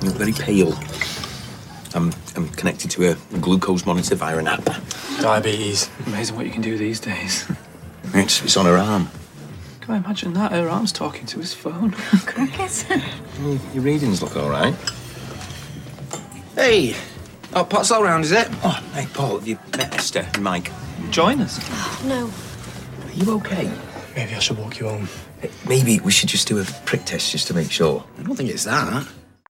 You look very pale. I'm, I'm connected to a glucose monitor via an app. Diabetes. Amazing what you can do these days. It's, it's on her arm. Can I imagine that? Her arm's talking to his phone. Your, oh, your readings look all right. Hey, oh, pot's all round, is it? Oh, hey, Paul, have you met Esther and Mike? Join us. No. Are you okay? Maybe I should walk you home. Maybe we should just do a prick test just to make sure. I don't think it's that.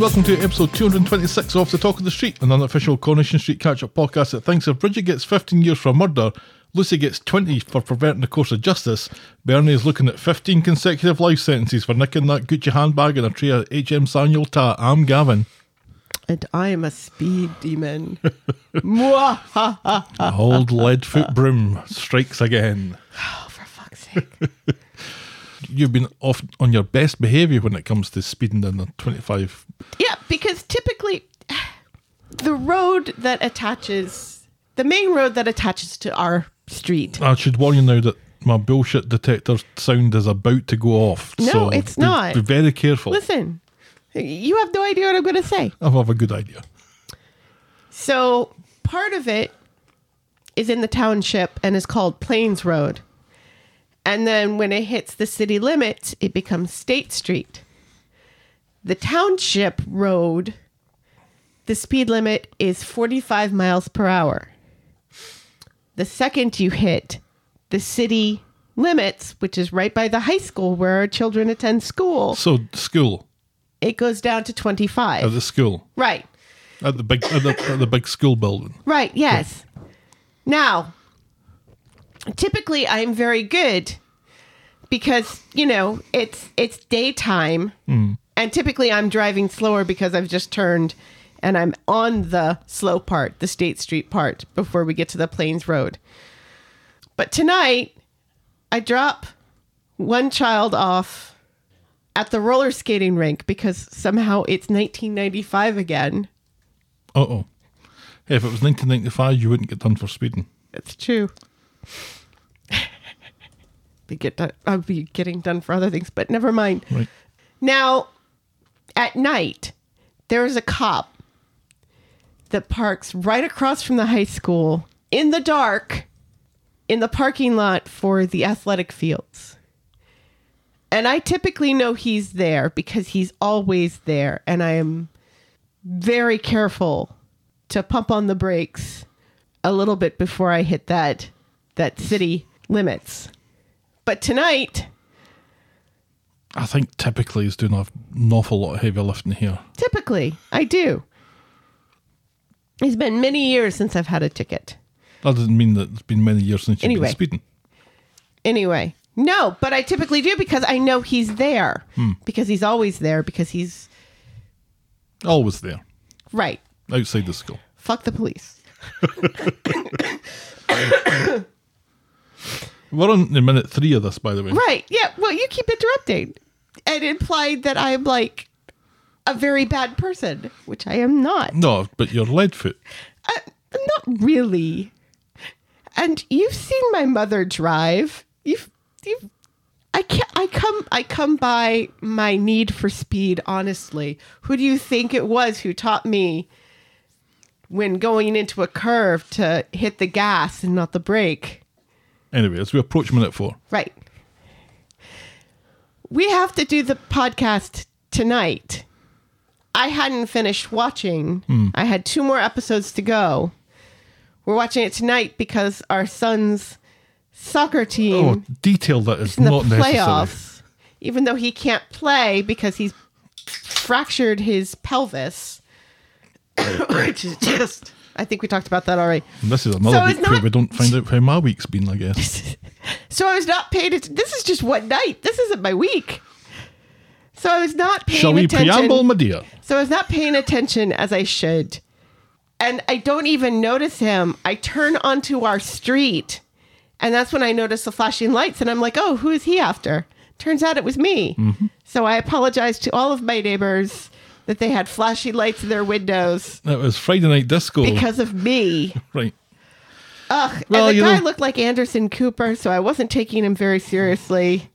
And welcome to episode 226 of The Talk of the Street, an unofficial Coronation Street catch up podcast that thinks if Bridget gets 15 years for murder, Lucy gets 20 for perverting the course of justice, Bernie is looking at 15 consecutive life sentences for nicking that Gucci handbag and a tray of HM Samuel tat. I'm Gavin. And I am a speed demon. Mwah! Ha, ha. Old Leadfoot Broom strikes again. Oh, for fuck's sake. You've been off on your best behaviour when it comes to speeding down the 25. yeah, because typically the road that attaches, the main road that attaches to our street. I should warn you now that my bullshit detector sound is about to go off. No, so it's be- not. Be very careful. Listen, you have no idea what I'm going to say. I have a good idea. So part of it is in the township and is called Plains Road. And then when it hits the city limits, it becomes State Street. The township road, the speed limit is 45 miles per hour. The second you hit the city limits, which is right by the high school where our children attend school, So, school. it goes down to 25. At the school. right. At the big at the, at the big school building. Right, yes. Now, typically I'm very good because, you know, it's it's daytime and typically I'm driving slower because I've just turned and I'm on the slow part, the State Street part before we get to the Plains Road. But tonight I drop one child off at the roller skating rink because somehow it's 1995 again. Uh oh. If it was 1995, you wouldn't get done for speeding. It's true. be get done, I'll be getting done for other things, but never mind. Right. Now, at night, there is a cop that parks right across from the high school in the dark in the parking lot for the athletic fields. And I typically know he's there because he's always there. And I am very careful to pump on the brakes a little bit before I hit that that city limits. But tonight, I think typically he's doing an awful lot of heavy lifting here. typically, I do. It's been many years since I've had a ticket. That doesn't mean that it's been many years since you've Anyway. been speeding. Anyway, no, but I typically do because I know he's there. Because he's always there because he's Always there, right. outside the school. Fuck the police. We're on the minute three of this, by the way. Right. Yeah. Well, you keep interrupting and implied that I'm like a very bad person, which I am not. No, but you're Leadfoot. Uh, not really. And you've seen my mother drive. You've, you've. I can I come. I come by my need for speed. Honestly, who do you think it was who taught me when going into a curve to hit the gas and not the brake? Anyway, as we approach minute four, Right. We have to do the podcast tonight. I hadn't finished watching. Hmm. I had two more episodes to go. We're watching it tonight because our son's soccer team oh, detail that is in the not necessary. playoffs, even though he can't play because he's fractured his pelvis, which is just. I think we talked about that already. And this is another So week where we don't find out how my week's been, I guess. So I was not paid. It- this is just one night. This isn't my week. So I was not paying Shall we attention. preamble, my dear? So I was not paying attention as I should. And I don't even notice him. I turn onto our street, and that's when I notice the flashing lights, and I'm like, oh, who is he after? Turns out it was me. Mm-hmm. So I apologize to all of my neighbors that they had flashing lights in their windows That was Friday Night Disco. because of me. right. Ugh. Well, and the guy know- looked like Anderson Cooper, so I wasn't taking him very seriously.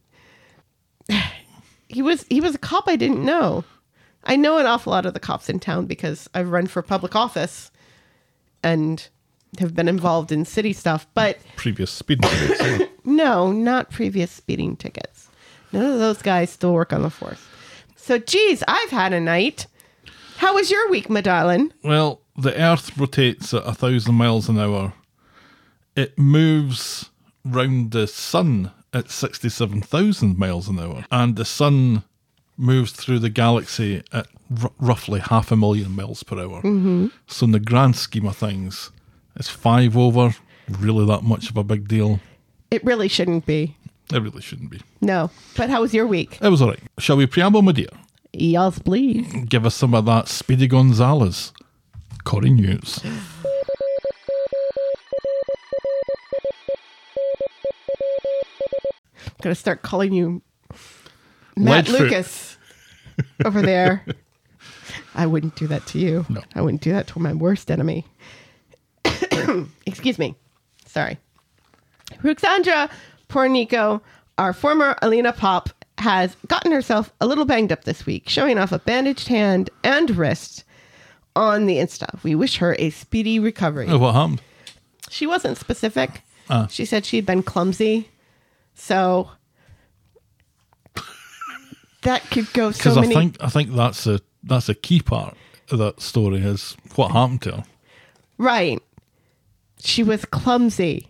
He was he was a cop I didn't know. I know an awful lot of the cops in town because I've run for public office and have been involved in city stuff, but Previous speeding tickets. no, not previous speeding tickets. None of those guys still work on the force. So, geez, I've had a night. How was your week, my darling? well, the Earth rotates at a thousand miles an hour. It moves round the sun at 67,000 miles an hour. And the sun moves through the galaxy at r- roughly half a million miles per hour. Mm-hmm. So, in the grand scheme of things, it's five over. Really, that much of a big deal? It really shouldn't be. It really shouldn't be. No. But how was your week? It was all right. Shall we preamble, my dear? Yes, please. Give us some of that Speedy Gonzales. Corrie News. gonna start calling you Matt. Lucas over there. I wouldn't do that to you. No. I wouldn't do that to my worst enemy. Excuse me. Sorry. Ruxandra Porojnicu, our former Alina Pop, has gotten herself a little banged up this week, showing off a bandaged hand and wrist on the Insta. We wish her a speedy recovery. Oh, what happened? She wasn't specific. Ah. She said she'd been clumsy. So that could go so Because many I think I think that's a that's a key part of that story is what happened to her. Right. She was clumsy.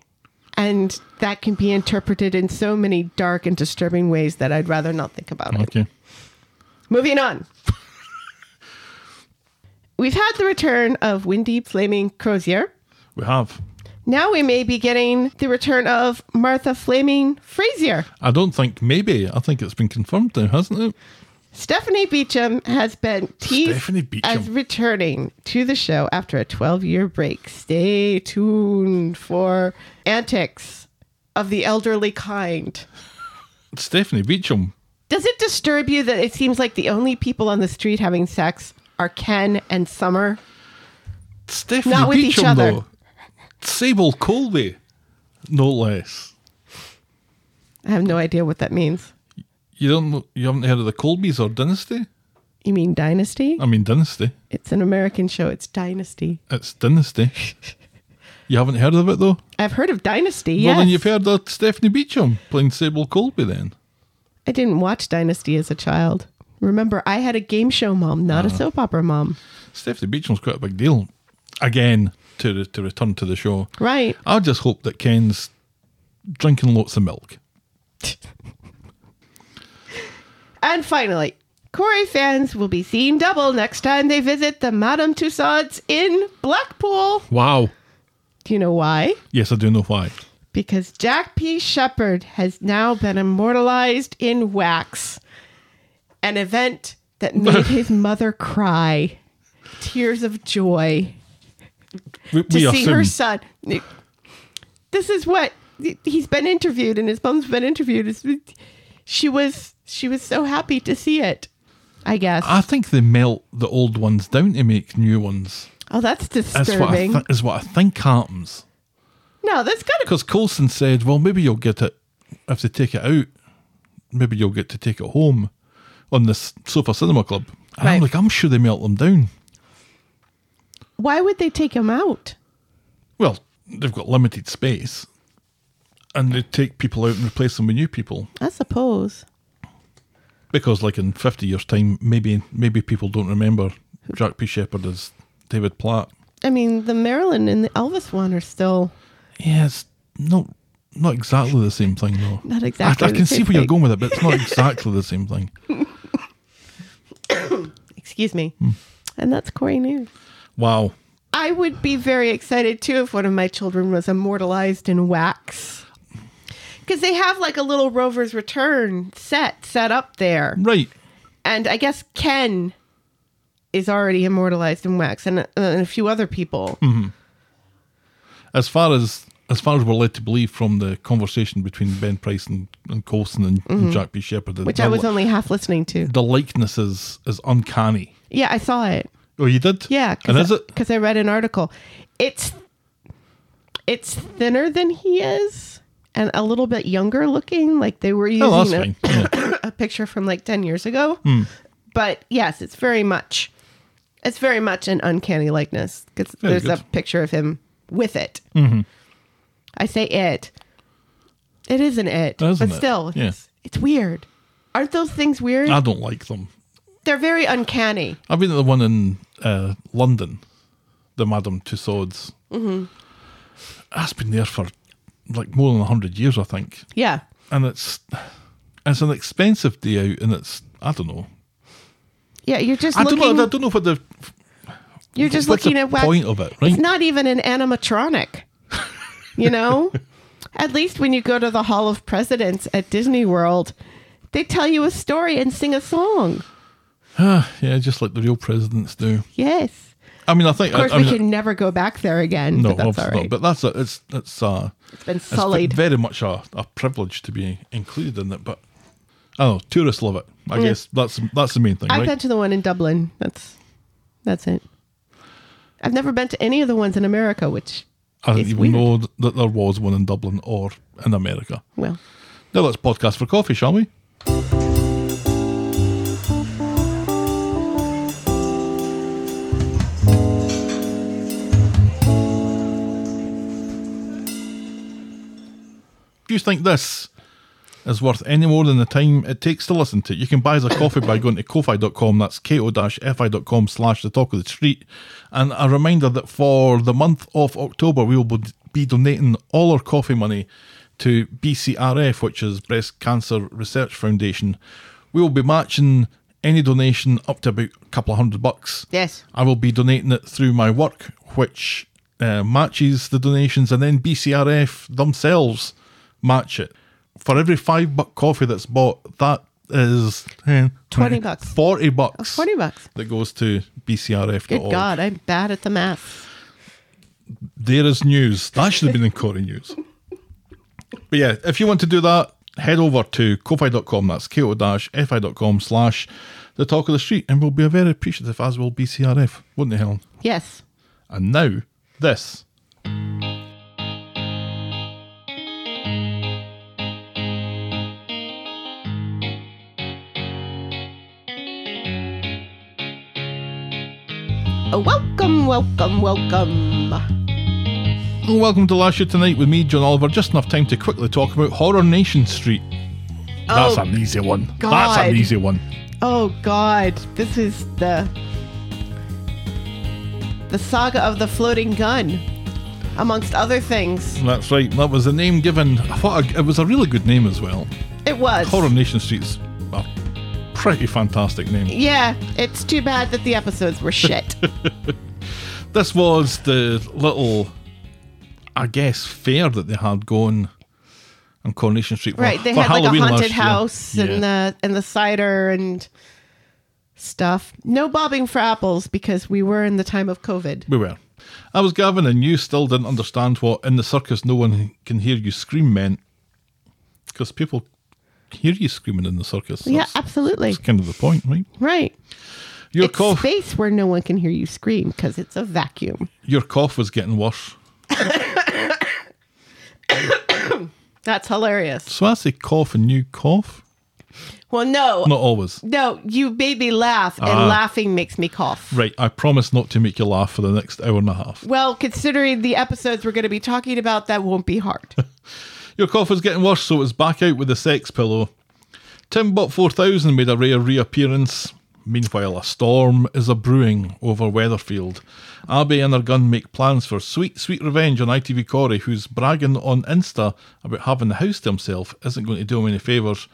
And that can be interpreted in so many dark and disturbing ways that I'd rather not think about it. Okay. Moving on. We've had the return of Wendy Flaming Crozier. We have. Now we may be getting the return of Martha Flaming Fraser. I don't think maybe. I think it's been confirmed now, hasn't it? Stephanie Beacham has been teased as returning to the show after a 12 year break. Stay tuned for antics of the elderly kind. Stephanie Beacham. Does it disturb you that it seems like the only people on the street having sex are Ken and Summer? Stephanie Not with each other. though. Sable Colby, no less. I have no idea what that means. You don't you haven't heard of the Colbys or Dynasty? You mean Dynasty? I mean Dynasty. It's an American show. It's Dynasty. It's Dynasty. you haven't heard of it though? I've heard of Dynasty. Well Yes. then you've heard of Stephanie Beacham playing Sable Colby then. I didn't watch Dynasty as a child. Remember, I had a game show mom, not a Uh-huh. soap opera mom. Stephanie Beacham's quite a big deal. Again, to re- to return to the show. Right. I just hope that Ken's drinking lots of milk. And finally, Corrie fans will be seeing double next time they visit the Madame Tussauds in Blackpool. Wow. Do you know why? Yes, I do know why. Because Jack P. Shepherd has now been immortalized in wax, an event that made his mother cry. Tears of joy We, to we see her son. This is what he's been interviewed, and his mom's been interviewed. She was she was so happy to see it. I guess. I think they melt the old ones down to make new ones. oh, that's That's what I disturbing. th- is what I think happens. no, that's got to Because Colson said, "Well, maybe you'll get it if they take it out. Maybe you'll get to take it home on this Sofa Cinema Club." And I'm like, I'm sure they melt them down. Why would they take them out? Well, they've got limited space, and they take people out and replace them with new people. I suppose. Because, like in 50 years' time, maybe maybe people don't remember Jack P. Shepherd as David Platt. I mean, the Marilyn and the Elvis one are still Yeah, it's not not exactly the same thing though. Not exactly I, I can see where you're going with it, but it's not exactly the same thing. excuse me. Hmm. And that's Corrie News. Wow. I would be very excited too if one of my children was immortalized in wax. Because they have like a little Rover's Return set set up there. Right. And I guess Ken is already immortalized in wax, and, uh, and a few other people. Hmm. As far as as far as we're led to believe from the conversation between Ben Price and, and Colson and, and Jack P. Shepherd, Which I was li- only half listening to. the likeness is is uncanny. Yeah, I saw it. Oh, you did? Yeah, And is it? Because I read an article. It's it's thinner than he is, and a little bit younger looking. Like they were using Oh, a. Yeah. a picture from like ten years ago. Hmm. But yes, it's very much it's very much an uncanny likeness because there's good. a picture of him with it. Mm-hmm. I say it. It isn't it, Isn't but it? still, Yeah. it's, it's weird. Aren't those things weird? I don't like them. They're very uncanny. I've been to the one in uh, London, the Madame Tussauds. Mm-hmm. That's been there for like more than hundred years, I think, Yeah. and it's it's an expensive day out, and it's I don't know. Yeah, you're just I don't know. I don't know what the You're just looking at wax. point of it, right? It's not even an animatronic. You know? at least when you go to the Hall of Presidents at Disney World, they tell you a story and sing a song. yeah, just like the real presidents do. Yes. I mean, I think Of course, I, I we mean, can never go back there again. no, but that's obviously all right. not. But that's a, it's it's uh, it's been it's sullied. very much a, a privilege to be included in it. But I don't know, tourists love it. I guess that's that's the main thing, I've right? been to the one in Dublin. That's that's it. I've never been to any of the ones in America, which I didn't even weird. know that there was one in Dublin or in America. well, Now let's podcast for coffee, shall we? You think this is worth any more than the time it takes to listen to it, you can buy us a coffee by going to ko-fi.com. That's ko-fi.com slash the talk of the street. And a reminder that for the month of October, we will be donating all our coffee money to BCRF, which is Breast Cancer Research Foundation. We will be matching any donation up to about a couple of hundred bucks. yes. I will be donating it through my work, which uh, matches the donations, and then BCRF themselves match it. For every five buck coffee that's bought, that is eh, 20 bucks. 40 bucks. 40 bucks. That goes to BCRF. Good God, I'm bad at the math. There is news. That should have been in Corrie News. But yeah, if you want to do that, head over to ko-fi.com. That's ko-fi.com slash the talk of the street, and we'll be very appreciative, as will BCRF, wouldn't they, Helen? Yes. And now, this. Uh, welcome, welcome, welcome. Welcome to Last Year Tonight with me, John Oliver. Just enough time to quickly talk about Horror Nation Street. That's Oh, an easy one. That's an easy one. Oh God, this is the the saga of the floating gun, amongst other things. That's right. That was the name given. I thought it was a really good name as well. It was. Horror Nation Street's pretty fantastic name. Yeah, it's too bad that the episodes were shit. This was the little, I guess, fair that they had going on Coronation Street. for- right, they had like a haunted house and the and the cider and stuff. No bobbing for apples because we were in the time of COVID. We were. I was Gavin, and you still didn't understand what in the circus no one can hear you scream meant. Because people hear you screaming in the circus. Yeah, That's, absolutely. that's kind of the point, right? Right. Your it's cough, space where no one can hear you scream because it's a vacuum. your cough was getting worse. That's hilarious. So I say cough and you cough. Well, no, Not always. no, you made me laugh, and Ah. laughing makes me cough. Right, I promise not to make you laugh for the next hour and a half. Well, considering the episodes we're going to be talking about, that won't be hard. Your cough was getting worse, so it's back out with the sex pillow. Timbot 4000 made a rare reappearance. Meanwhile, a storm is a brewing over Weatherfield. Abby and her gun make plans for sweet, sweet revenge on ITV Corey, who's bragging on Insta about having the house to himself, isn't going to do him any favours.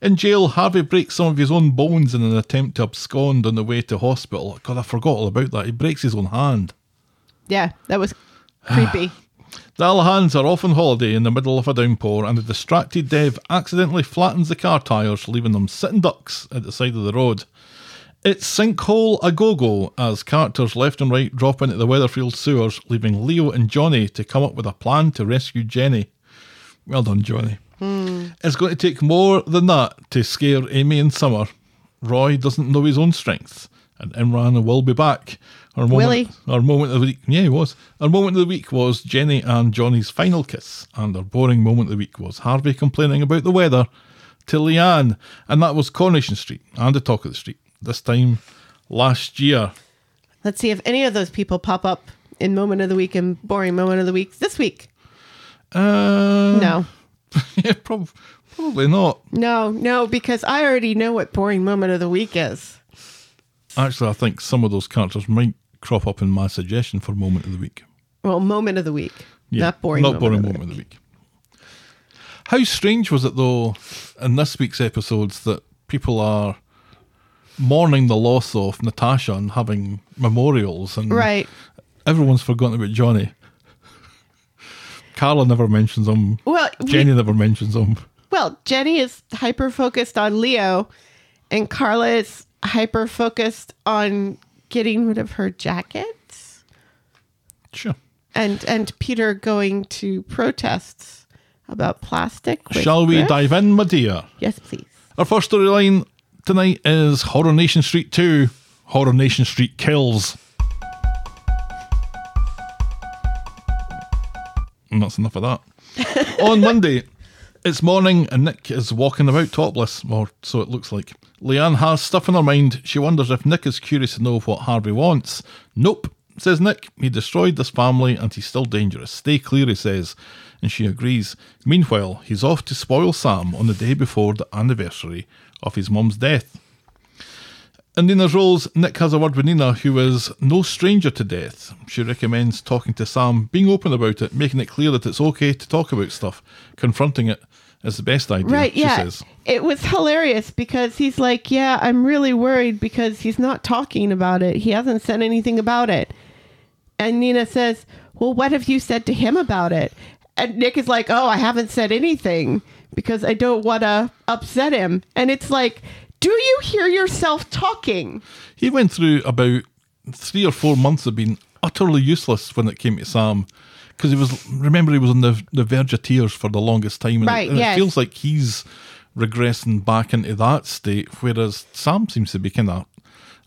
In jail, Harvey breaks some of his own bones in an attempt to abscond on the way to hospital. God, I forgot all about that. He breaks his own hand. yeah, that was creepy. The Alahans are off on holiday in the middle of a downpour, and the distracted Dev accidentally flattens the car tyres, leaving them sitting ducks at the side of the road. It's sinkhole a go go as characters left and right drop into the Weatherfield sewers, leaving Leo and Johnny to come up with a plan to rescue Jenny. Well done, Johnny. Hmm. It's going to take more than that to scare Amy and Summer. Roy doesn't know his own strength, and Imran will be back. Our moment, Willie. Our moment of the week, yeah, he was. Our moment of the week was Jenny and Johnny's final kiss, and our boring moment of the week was Harvey complaining about the weather to Leanne, and that was Coronation Street and the talk of the street. This time last year. Let's see if any of those people pop up in moment of the week and boring moment of the week this week. Uh, No. yeah, prob- probably not. No, no, because I already know what boring moment of the week is. Actually, I think some of those characters might crop up in my suggestion for moment of the week. Well, moment of the week. Yeah, not boring Not moment boring of the moment of the week. How strange was it though in this week's episodes that people are mourning the loss of Natasha and having memorials and Right. everyone's forgotten about Johnny. Carla never mentions him. Well, we- Jenny never mentions him. Well, Jenny is hyper focused on Leo, and Carla is hyper focused on getting rid of her jackets, Sure. and and Peter going to protests about plastic. Shall we Griff? dive in, my dear? Yes, please. Our first storyline tonight is Horror Nation Street 2 Horror Nation Street Kills. And that's enough of that. On Monday, it's morning and Nick is walking about topless, or so it looks like. Leanne has stuff in her mind. She wonders if Nick is curious to know what Harvey wants. Nope, says Nick. He destroyed this family and he's still dangerous. Stay clear, he says. And she agrees. Meanwhile, he's off to spoil Sam on the day before the anniversary of his mum's death. In Nina's Rolls, Nick has a word with Nina, who is no stranger to death. She recommends talking to Sam, being open about it, making it clear that it's okay to talk about stuff. Confronting it is the best idea, Right, she yeah. says. It was hilarious because he's like, Yeah, I'm really worried because he's not talking about it. He hasn't said anything about it. And Nina says, Well, what have you said to him about it? And Nick is like, Oh, I haven't said anything because I don't want to upset him. And it's like, Do you hear yourself talking? He went through about three or four months of being utterly useless when it came to Sam. Because he was, remember, he was on the, the verge of tears for the longest time. And, Right, it, and yes. it feels like he's regressing back into that state, whereas Sam seems to be kind of,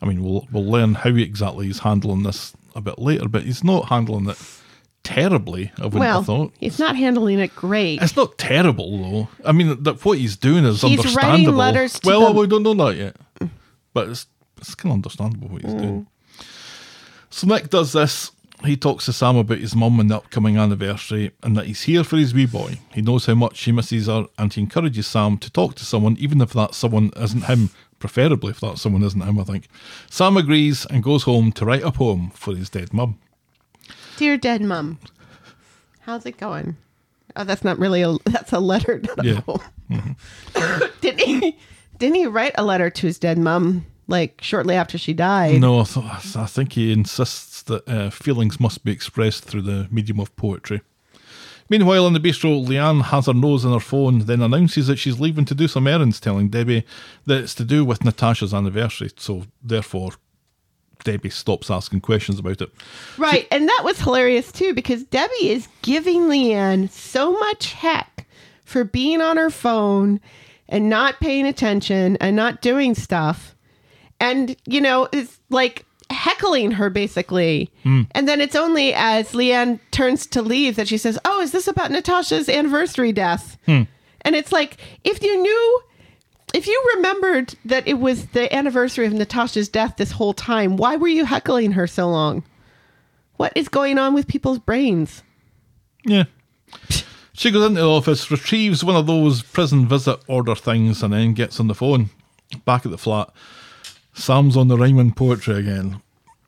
I mean, we'll, we'll learn how exactly he's handling this a bit later, but he's not handling it terribly, I wouldn't well, have thought. he's not handling it great. It's not terrible though. I mean, that what he's doing is He's writing letters well, we don't know that yet, but it's it's kind of understandable what he's mm. doing. So Nick does this. He talks to Sam about his mum and the upcoming anniversary, and that he's here for his wee boy. He knows how much he misses her, and he encourages Sam to talk to someone, even if that someone isn't him. Preferably, if that someone isn't him, I think. Sam agrees and goes home to write a poem for his dead mum. Dear dead mum, how's it going? Oh, that's not really a that's a letter. Not a Yeah. poem. Mm-hmm. didn't he? Didn't he write a letter to his dead mum like shortly after she died? No, I, th- I think he insists that uh, feelings must be expressed through the medium of poetry. Meanwhile, in the bistro, Leanne has her nose in her phone, then announces that she's leaving to do some errands, telling Debbie that it's to do with Natasha's anniversary. So, therefore, Debbie stops asking questions about it. Right, and that was hilarious too because Debbie is giving Leanne so much heck for being on her phone and not paying attention and not doing stuff. And, you know, it's like heckling her basically. Hmm. And then it's only as Leanne turns to leave that she says, Oh, is this about Natasha's anniversary death? Hmm. And it's like, if you knew if you remembered that it was the anniversary of Natasha's death this whole time, why were you heckling her so long? What is going on with people's brains? Yeah. She goes into the office, retrieves one of those prison visit order things, and then gets on the phone. Back at the flat, Sam's on the rhyming poetry again.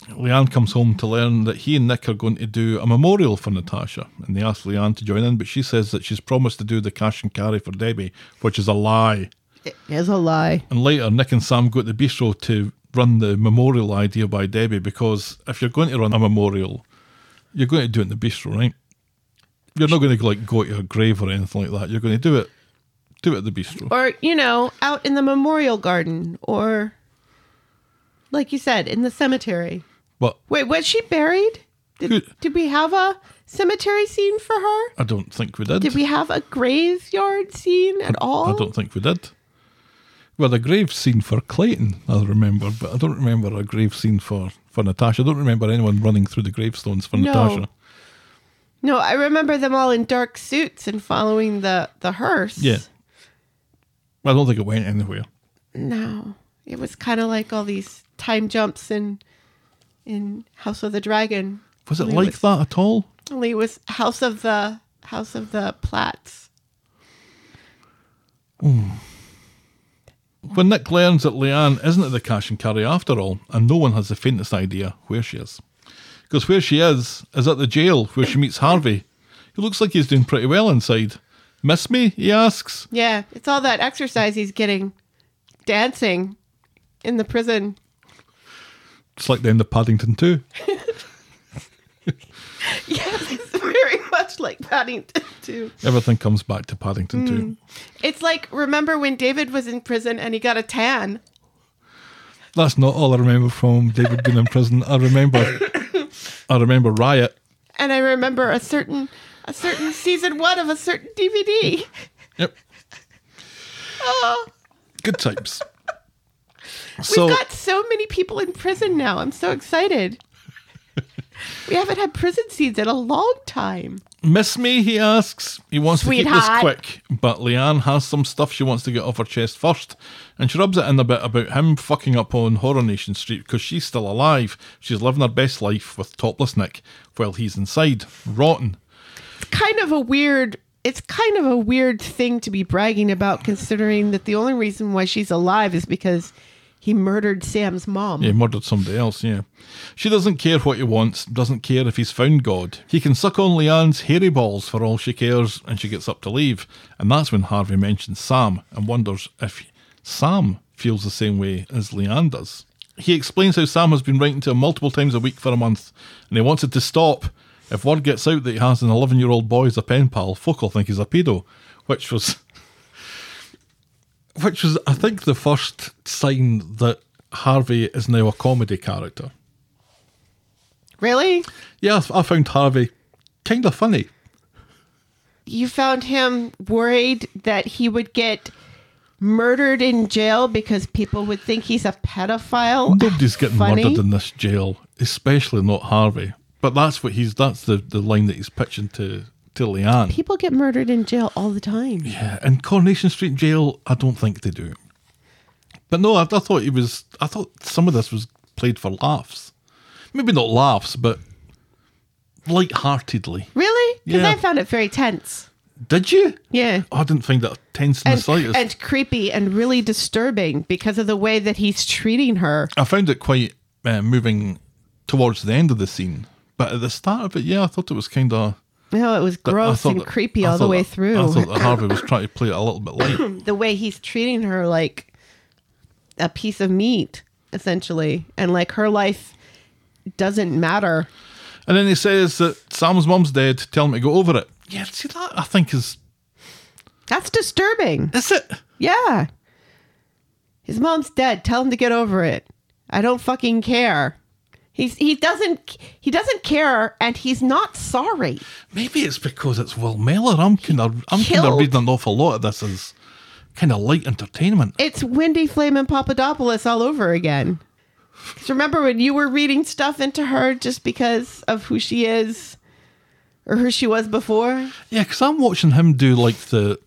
Leanne comes home to learn that he and Nick are going to do a memorial for Natasha, and they ask Leanne to join in, but she says that she's promised to do the cash and carry for Debbie, which is a lie. It is a lie. And later, Nick and Sam go to the bistro to run the memorial idea by Debbie because if you're going to run a memorial, you're going to do it in the bistro, right? You're not going to like go to a grave or anything like that. You're going to do it, do it at the bistro. or you know, out in the memorial garden, or like you said, in the cemetery. But Wait, was she buried? Did, Who- did we have a cemetery scene for her? I don't think we did. Did we have a graveyard scene at all? I don't think we did. Well, a grave scene for Clayton, I remember, but I don't remember a grave scene for, for Natasha. I don't remember anyone running through the gravestones for No. Natasha. No, I remember them all in dark suits and following the the hearse. Yeah. I don't think it went anywhere. No, it was kind of like all these time jumps in in House of the Dragon. Was it like was- that at all? Only it was House of the House of the Platts. Hmm. When Nick learns that Leanne isn't at the cash and carry after all, and no one has the faintest idea where she is. Because where she is, is at the jail where she meets Harvey. He looks like he's doing pretty well inside. Miss me? He asks. Yeah, it's all that exercise he's getting, dancing in the prison. It's like the end of Paddington 2. Yes, it's very much like Paddington too. Everything comes back to Paddington 2. Hmm. It's like remember when David was in prison and he got a tan. That's not all I remember from David being in prison. I remember, I remember Riot. and I remember a certain a certain season one of a certain DVD. Yep, Oh, good times. We've So got so many people in prison now. I'm so excited. we haven't had prison scenes in a long time. miss me? He asks. He wants to keep this quick, but Leanne has some stuff she wants to get off her chest first, and she rubs it in a bit about him fucking up on Horror Nation Street because she's still alive. She's living her best life with topless Nick while he's inside, rotten. Kind of a weird. It's kind of a weird thing to be bragging about, considering that the only reason why she's alive is because he murdered Sam's mom. Yeah, murdered somebody else, yeah. She doesn't care what he wants, doesn't care if he's found God. He can suck on Leanne's hairy balls for all she cares, and she gets up to leave. And that's when Harvey mentions Sam and wonders if Sam feels the same way as Leanne does. He explains how Sam has been writing to him multiple times a week for a month, and he wants it to stop. If word gets out that he has an 11 year old boy as a pen pal, folk will think he's a pedo, which was which was, I think, the first sign that Harvey is now a comedy character. Really? Yeah, I found Harvey kind of funny. You found him worried that he would get murdered in jail because people would think he's a pedophile. Nobody's getting Funny? murdered in this jail, especially not Harvey. But that's what he's. That's the, the line that he's pitching to to Leanne. People get murdered in jail all the time. Yeah, in Coronation Street Jail, I don't think they do. But no, I, I thought he was. I thought some of this was played for laughs. Maybe not laughs, but light-heartedly. Really? Because Yeah. I found it very tense. Did you? Yeah. Oh, I didn't find that tense in the And, slightest. and creepy and really disturbing because of the way that he's treating her. I found it quite uh, moving towards the end of the scene, but at the start of it, yeah, I thought it was kind of No, it was gross and creepy all the way through. I thought that Harvey was trying to play it a little bit light. the way he's treating her like a piece of meat, essentially, and like her life doesn't matter. and then he says that Sam's mum's dead. Tell him to go over it. Yeah, see that I think is That's disturbing. is it? Yeah. His mom's dead. Tell him to get over it. I don't fucking care. He's he doesn't he doesn't care and he's not sorry. Maybe it's because it's Will Mellor. I'm kind of I'm kind of reading an awful lot of this as kind of light entertainment. It's Wendy Flame and Papadopoulos all over again. 'Cause remember when you were reading stuff into her just because of who she is or who she was before? Yeah, because I'm watching him do like the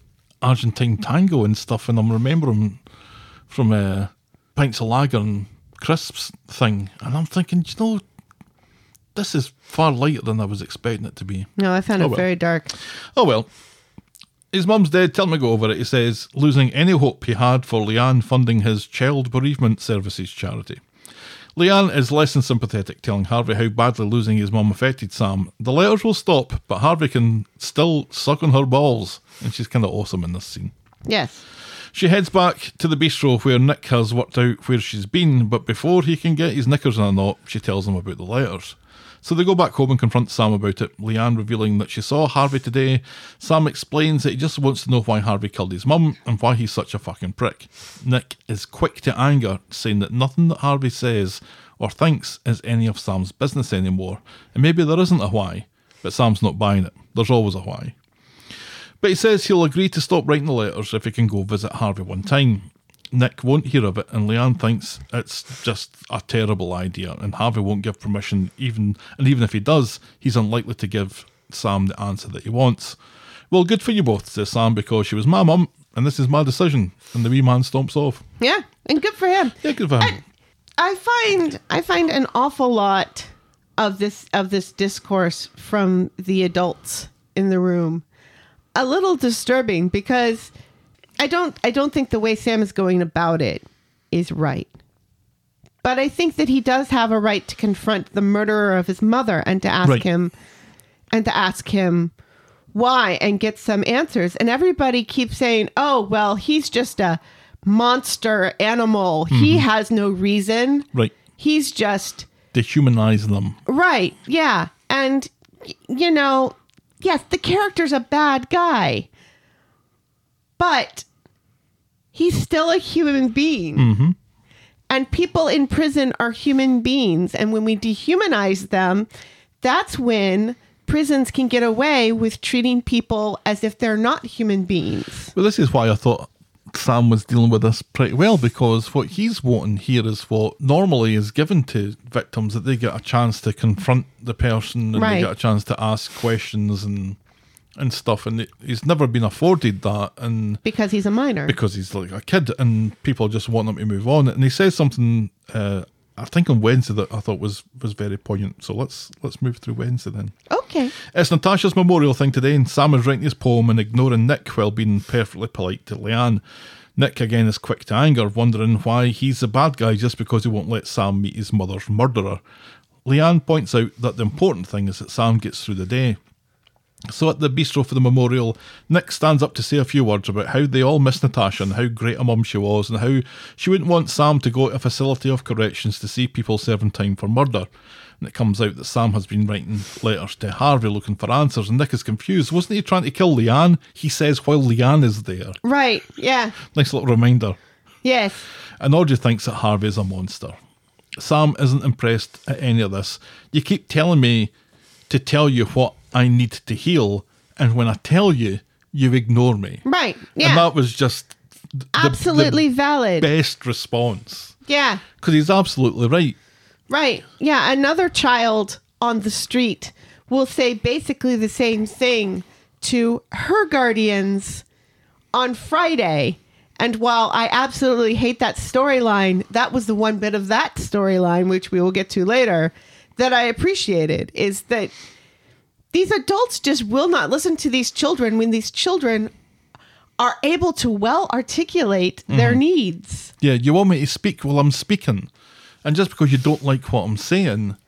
Argentine tango and stuff, and I'm remembering from uh, Pints of Lager and Crisps thing, and I'm thinking, you know, this is far lighter than I was expecting it to be. No, I found Oh, it well. very dark. Oh well. His mum's dead, tell him to go over it. He says, losing any hope he had for Leanne funding his child bereavement services charity. Leanne is less than sympathetic, telling Harvey how badly losing his mum affected Sam. The letters will stop, but Harvey can still suck on her balls, and she's kind of awesome in this scene. Yes. She heads back to the bistro where Nick has worked out where she's been, but before he can get his knickers in a knot, she tells him about the letters. So they go back home and confront Sam about it, Leanne revealing that she saw Harvey today. Sam explains that he just wants to know why Harvey killed his mum and why he's such a fucking prick. Nick is quick to anger, saying that nothing that Harvey says or thinks is any of Sam's business anymore. And maybe there isn't a why, but Sam's not buying it. There's always a why. But he says he'll agree to stop writing the letters if he can go visit Harvey one time. Nick won't hear of it, and Leanne thinks it's just a terrible idea, and Harvey won't give permission. Even and even if he does, he's unlikely to give Sam the answer that he wants. Well, good for you both, says Sam, because she was my mum, and this is my decision. And the wee man stomps off. Yeah, and good for him. Yeah, good for him. I find I find an awful lot of this of this discourse from the adults in the room a little disturbing because I don't I don't think the way Sam is going about it is right. But I think that he does have a right to confront the murderer of his mother and to ask Right. him and to ask him why and get some answers. And everybody keeps saying, "Oh, well, he's just a monster animal. He mm-hmm. has no reason. Right. He's just Dehumanize them. Right. Yeah. And, you know, yes, the character's a bad guy, but he's still a human being. Mm-hmm. And people in prison are human beings. And when we dehumanize them, that's when prisons can get away with treating people as if they're not human beings. Well, this is why I thought Sam was dealing with this pretty well because what he's wanting here is what normally is given to victims that they get a chance to confront the person and Right. they get a chance to ask questions and and stuff. And it- he's never been afforded that, and Because he's a minor. because he's like a kid, and people just want him to move on. And he says something. Uh, I think on Wednesday that I thought was was very poignant. So let's let's move through Wednesday then. okay. It's Natasha's memorial thing today, and Sam is writing his poem and ignoring Nick while being perfectly polite to Leanne. Nick again is quick to anger, wondering why he's the bad guy just because he won't let Sam meet his mother's murderer. Leanne points out that the important thing is that Sam gets through the day. So at the bistro for the memorial, Nick stands up to say a few words about how they all miss Natasha and how great a mum she was and how she wouldn't want Sam to go to a facility of corrections to see people serving time for murder. And it comes out that Sam has been writing letters to Harvey looking for answers and Nick is confused. Wasn't he trying to kill Leanne? He says while Leanne is there. Right. Yeah. Nice little reminder. Yes. And Audrey thinks that Harvey is a monster. Sam isn't impressed at any of this. You keep telling me to tell you what I need to heal, and when I tell you, you ignore me. Right. Yeah. And that was just the- Absolutely the valid. best response. yeah. Because he's absolutely right. Right. Yeah. Another child on the street will say basically the same thing to her guardians on Friday. And while I absolutely hate that storyline, that was the one bit of that storyline, which we will get to later, that I appreciated is that these adults just will not listen to these children when these children are able to well articulate their mm-hmm. needs. Yeah, you want me to speak while I'm speaking. And just because you don't like what I'm saying,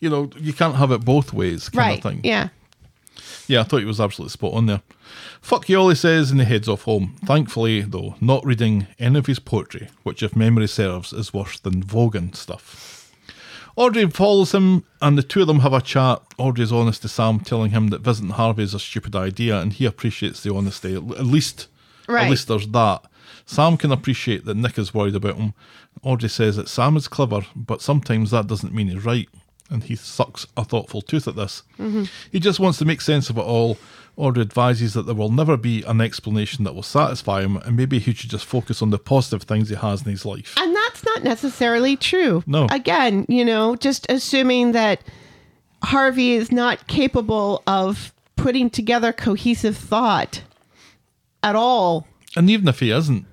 you know, you can't have it both ways, kind Right. of thing. Yeah. Yeah, I thought he was absolutely spot on there. Fuck you, all he says, and he heads off home. Thankfully, though, not reading any of his poetry, which, if memory serves, is worse than Vogon stuff. Audrey follows him, and the two of them have a chat. Audrey's honest to Sam, telling him that visiting Harvey is a stupid idea, and he appreciates the honesty. At least, Right. at least there's that. Sam can appreciate that Nick is worried about him. Audrey says that Sam is clever, but sometimes that doesn't mean he's right. And he sucks a thoughtful tooth at this. Mm-hmm. He just wants to make sense of it all. Audrey advises that there will never be an explanation that will satisfy him, and maybe he should just focus on the positive things he has in his life. And that's not necessarily true. No. Again, you know, just assuming that Harvey is not capable of putting together cohesive thought at all. And even if he isn't,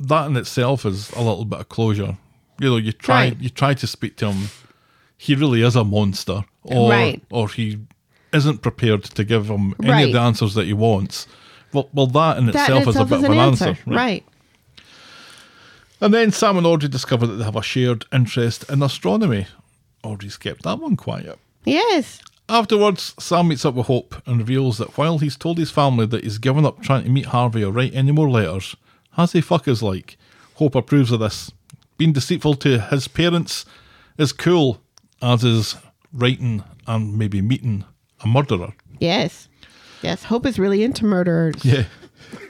that in itself is a little bit of closure. You know, you try Right. you try to speak to him. He really is a monster, or Right. or he isn't prepared to give him any Right. of the answers that he wants. Well, well, that in That itself, in itself is a bit of an an answer. answer, Right. And then Sam and Audrey discover that they have a shared interest in astronomy. Audrey's kept that one quiet. Yes. Afterwards, Sam meets up with Hope and reveals that while he's told his family that he's given up trying to meet Harvey or write any more letters, as he fuck is like, Hope approves of this. Being deceitful to his parents is cool, as is writing and maybe meeting a murderer. Yes. Yes. Hope is really into murderers. Yeah.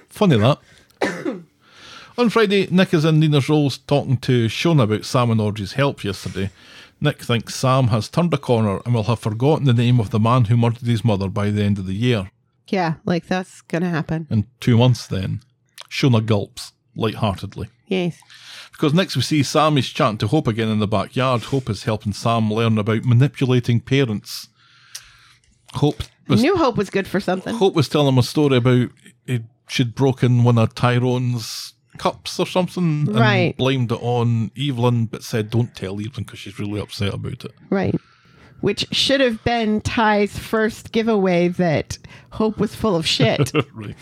Funny that. On Friday, Nick is in Nina's Rolls talking to Shona about Sam and Audrey's help yesterday. Nick thinks Sam has turned a corner and will have forgotten the name of the man who murdered his mother by the end of the year. Yeah. Like that's going to happen. In two months, then. Shona gulps, lightheartedly. Yes. Because next we see Sam is chatting to Hope again in the backyard. Hope is helping Sam learn about manipulating parents. Hope was, New Hope was good for something. Hope was telling him a story about it, she'd broken one of Tyrone's cups or something and Right. blamed it on Evelyn, but said don't tell Evelyn because she's really upset about it. Right. Which should have been Ty's first giveaway that Hope was full of shit. right.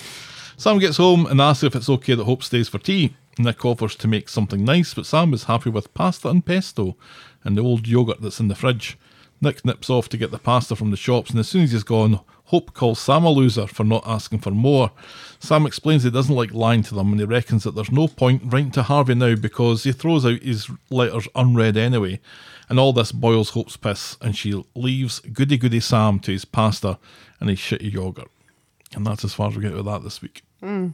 Sam gets home and asks if it's okay that Hope stays for tea. Nick offers to make something nice, but Sam is happy with pasta and pesto and the old yogurt that's in the fridge. Nick nips off to get the pasta from the shops, and as soon as he's gone, Hope calls Sam a loser for not asking for more. Sam explains he doesn't like lying to them and he reckons that there's no point writing to Harvey now because he throws out his letters unread anyway. And all this boils Hope's piss, and she leaves goody goody Sam to his pasta and his shitty yogurt. And that's as far as we get with that this week. Mm.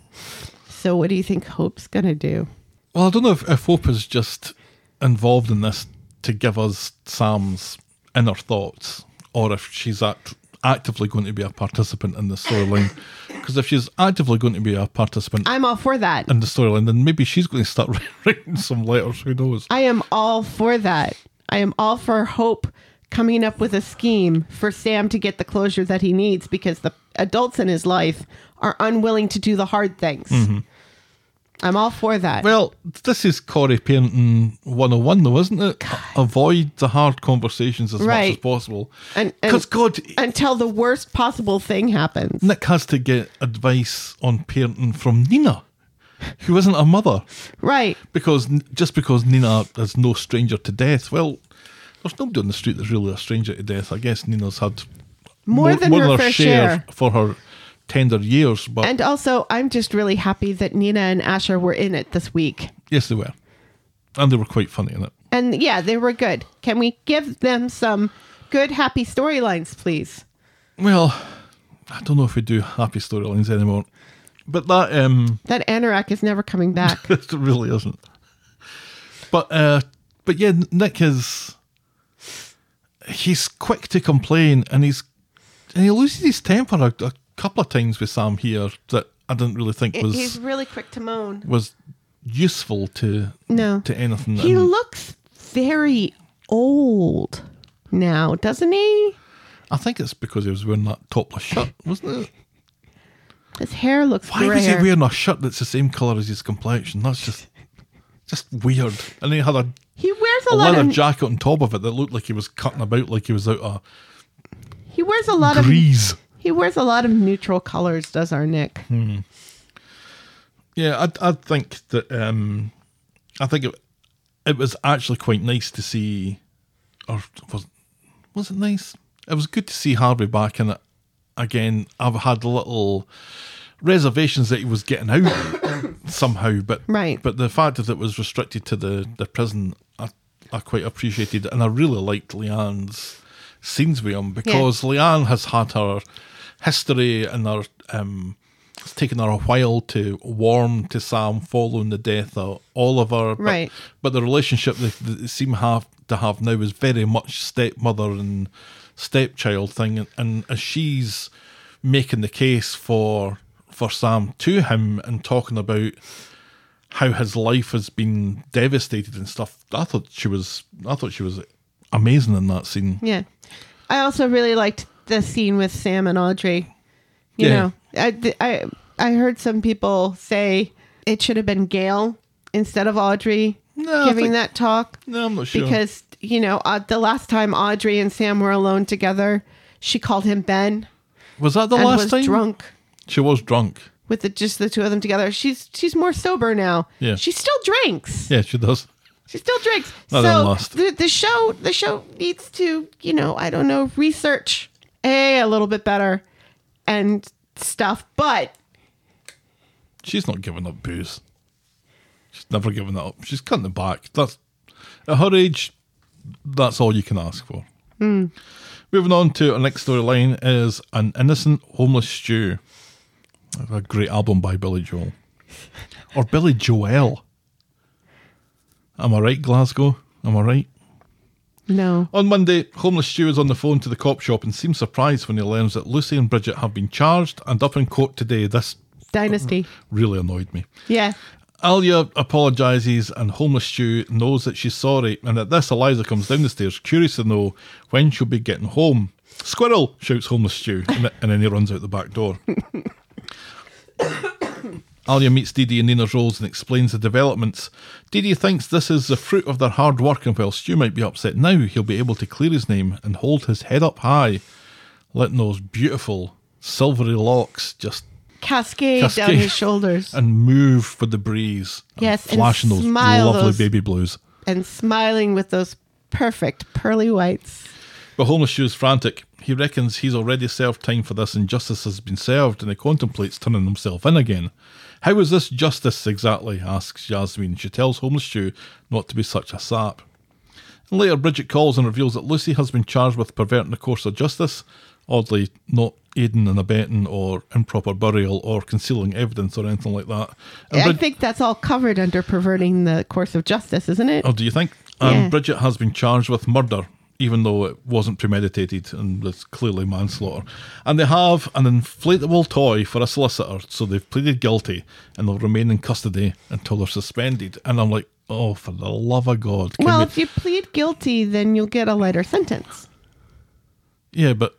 so what do you think Hope's going to do? Well, I don't know if, if Hope is just involved in this to give us Sam's inner thoughts, or if she's act- actively going to be a participant in the storyline. Because if she's actively going to be a participant I'm all for that. in the storyline, then maybe she's going to start writing some letters. Who knows? I am all for that. I am all for Hope coming up with a scheme for Sam to get the closure that he needs because the adults in his life are unwilling to do the hard things. Mm-hmm. I'm all for that. Well, this is Corrie Parenting 101, though, isn't it? Avoid the hard conversations as much as possible. And- and- Because, God, Until the worst possible thing happens. Nick has to get advice on parenting from Nina, who isn't a mother. Right. Because just because Nina is no stranger to death, well, there's nobody on the street that's really a stranger to death. I guess Nina's had More than her fair share. for her tender years, but And also, I'm just really happy that Nina and Asha were in it this week. yes, they were, and they were quite funny in it. And yeah, they were good. Can we give them some good, happy storylines, please? Well, I don't know if we do happy storylines anymore, but that um, That anorak is never coming back. it really isn't. But uh, but yeah, Nick is he's quick to complain, and he's and he loses his temper a, a couple of times with Sam here that I didn't really think was He's really quick to moan. was useful to No. to anything. He And looks very old now, doesn't he? I think it's because he was wearing that topless shirt, wasn't it? His hair looks Why was he wearing a shirt that's the same colour as his complexion? That's just just weird. And he had a, He wears a a lot leather of jacket on top of it that looked like he was cutting about like he was out of he wears a lot of grease. He wears a lot of neutral colors, does our Nick? Hmm. Yeah, I I think that um, I think it it was actually quite nice to see, or was was it nice? It was good to see Harvey back it again. I've had little reservations that he was getting out somehow, but Right. But the fact that it was restricted to the the prison, I I quite appreciated, and I really liked Leanne's scenes with him because Leanne has had her history and her um it's taken her a while to warm to Sam following the death of Oliver. But, Right. But the relationship that they seem have to have now is very much stepmother and stepchild thing. And, and as she's making the case for for Sam to him and talking about how his life has been devastated and stuff, I thought she was I thought she was amazing in that scene. Yeah. I also really liked the scene with Sam and Audrey. You Yeah. know, I, I, I heard some people say it should have been Gail instead of Audrey No, giving think- that talk No, I'm not sure. because, you know, uh, the last time Audrey and Sam were alone together, she called him Ben was that the last was time? drunk She was drunk. with the, just the two of them together. She's she's more sober now. Yeah. She still drinks. Yeah, she does. She still drinks. Not so the the show the show needs to you know I don't know research a a little bit better and stuff, but She's not giving up booze. She's never given that up. She's cutting it back. That's at her age. That's all you can ask for. Hmm. Moving on to our next storyline is An Innocent Homeless Stu. A great album by Billy Joel. Or Billy Joel. Am I right, Glasgow? Am I right? No. On Monday, Homeless Stu is on the phone to the cop shop and seems surprised when he learns that Lucy and Bridget have been charged and up in court today. This Dynasty. really annoyed me. Yeah. Alya apologises and Homeless Stu knows that she's sorry. And at this, Eliza comes down the stairs, curious to know when she'll be getting home. Squirrel! shouts Homeless Stu, and, and then he runs out the back door. Alya meets Dee Dee and Nina's Rolls and explains the developments. Dee Dee thinks this is the fruit of their hard work, and while Stu might be upset now, he'll be able to clear his name and hold his head up high, letting those beautiful silvery locks just Cascade, down his shoulders and move with the breeze. Yes, and flashing those lovely those- baby blues. and smiling with those perfect pearly whites. But Homeless is frantic. He reckons he's already served time for this and justice has been served, and he contemplates turning himself in again. How is this justice exactly? asks Jasmine. She tells Homeless Stu not to be such a sap. And later, Bridget calls and reveals that Lucy has been charged with perverting the course of justice, oddly, not aiding and abetting or improper burial or concealing evidence or anything like that. And I Brid- think that's all covered under perverting the course of justice, isn't it? Oh, do you think? And Bridget has been charged with murder, even though it wasn't premeditated and it's clearly manslaughter. And they have an inflatable toy for a solicitor, so they've pleaded guilty and they'll remain in custody until they're suspended. And I'm like, oh, for the love of God. well, we- if you plead guilty, then you'll get a lighter sentence. yeah, but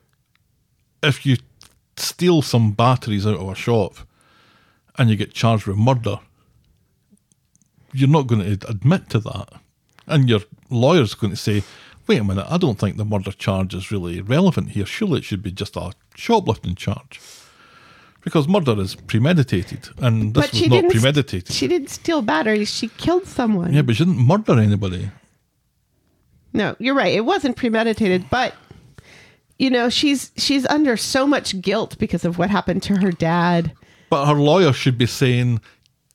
if you steal some batteries out of a shop and you get charged with murder, you're not going to admit to that. And your lawyer's going to say, wait a minute, I don't think the murder charge is really relevant here. Surely it should be just a shoplifting charge. Because murder is premeditated, and this but was not premeditated. She didn't steal batteries. She killed someone. yeah, but she didn't murder anybody. No, you're right. It wasn't premeditated, but you know, she's she's under so much guilt because of what happened to her dad. But her lawyer should be saying,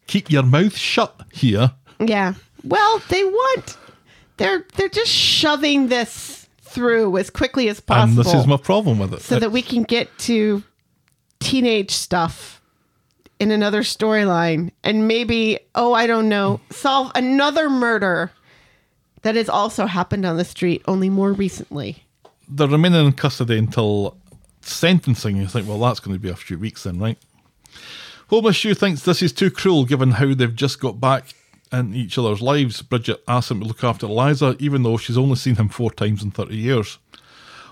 keep your mouth shut here. Yeah. Well, they want they're they're just shoving this through as quickly as possible. And this is my problem with it. so that we can get to teenage stuff in another storyline and maybe oh I don't know solve another murder that has also happened on the street only more recently. they're remaining in custody until sentencing. You think, well, that's going to be a few weeks then, right? Homeless Stu thinks this is too cruel given how they've just got back in each other's lives. Bridget asks him to look after Eliza, even though she's only seen him four times in 30 years.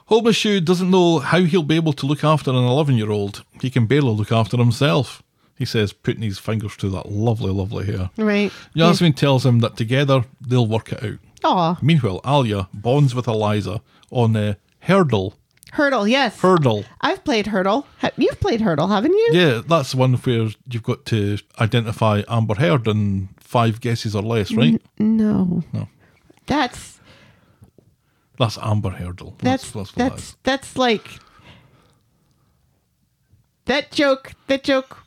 Homeless Stu doesn't know how he'll be able to look after an 11 year old. He can barely look after himself, he says, putting his fingers to that lovely, lovely hair. Right. Yasmeen tells him that together they'll work it out. Aw. Meanwhile, Alya bonds with Eliza on a Heardle. Heardle, yes. Heardle. I've played Heardle. You've played Heardle, haven't you? Yeah, that's the one where you've got to identify Amber Heard in five guesses or less, right? No. No. That's That's Amber Heardle. that's that's, that's that's like that joke. That joke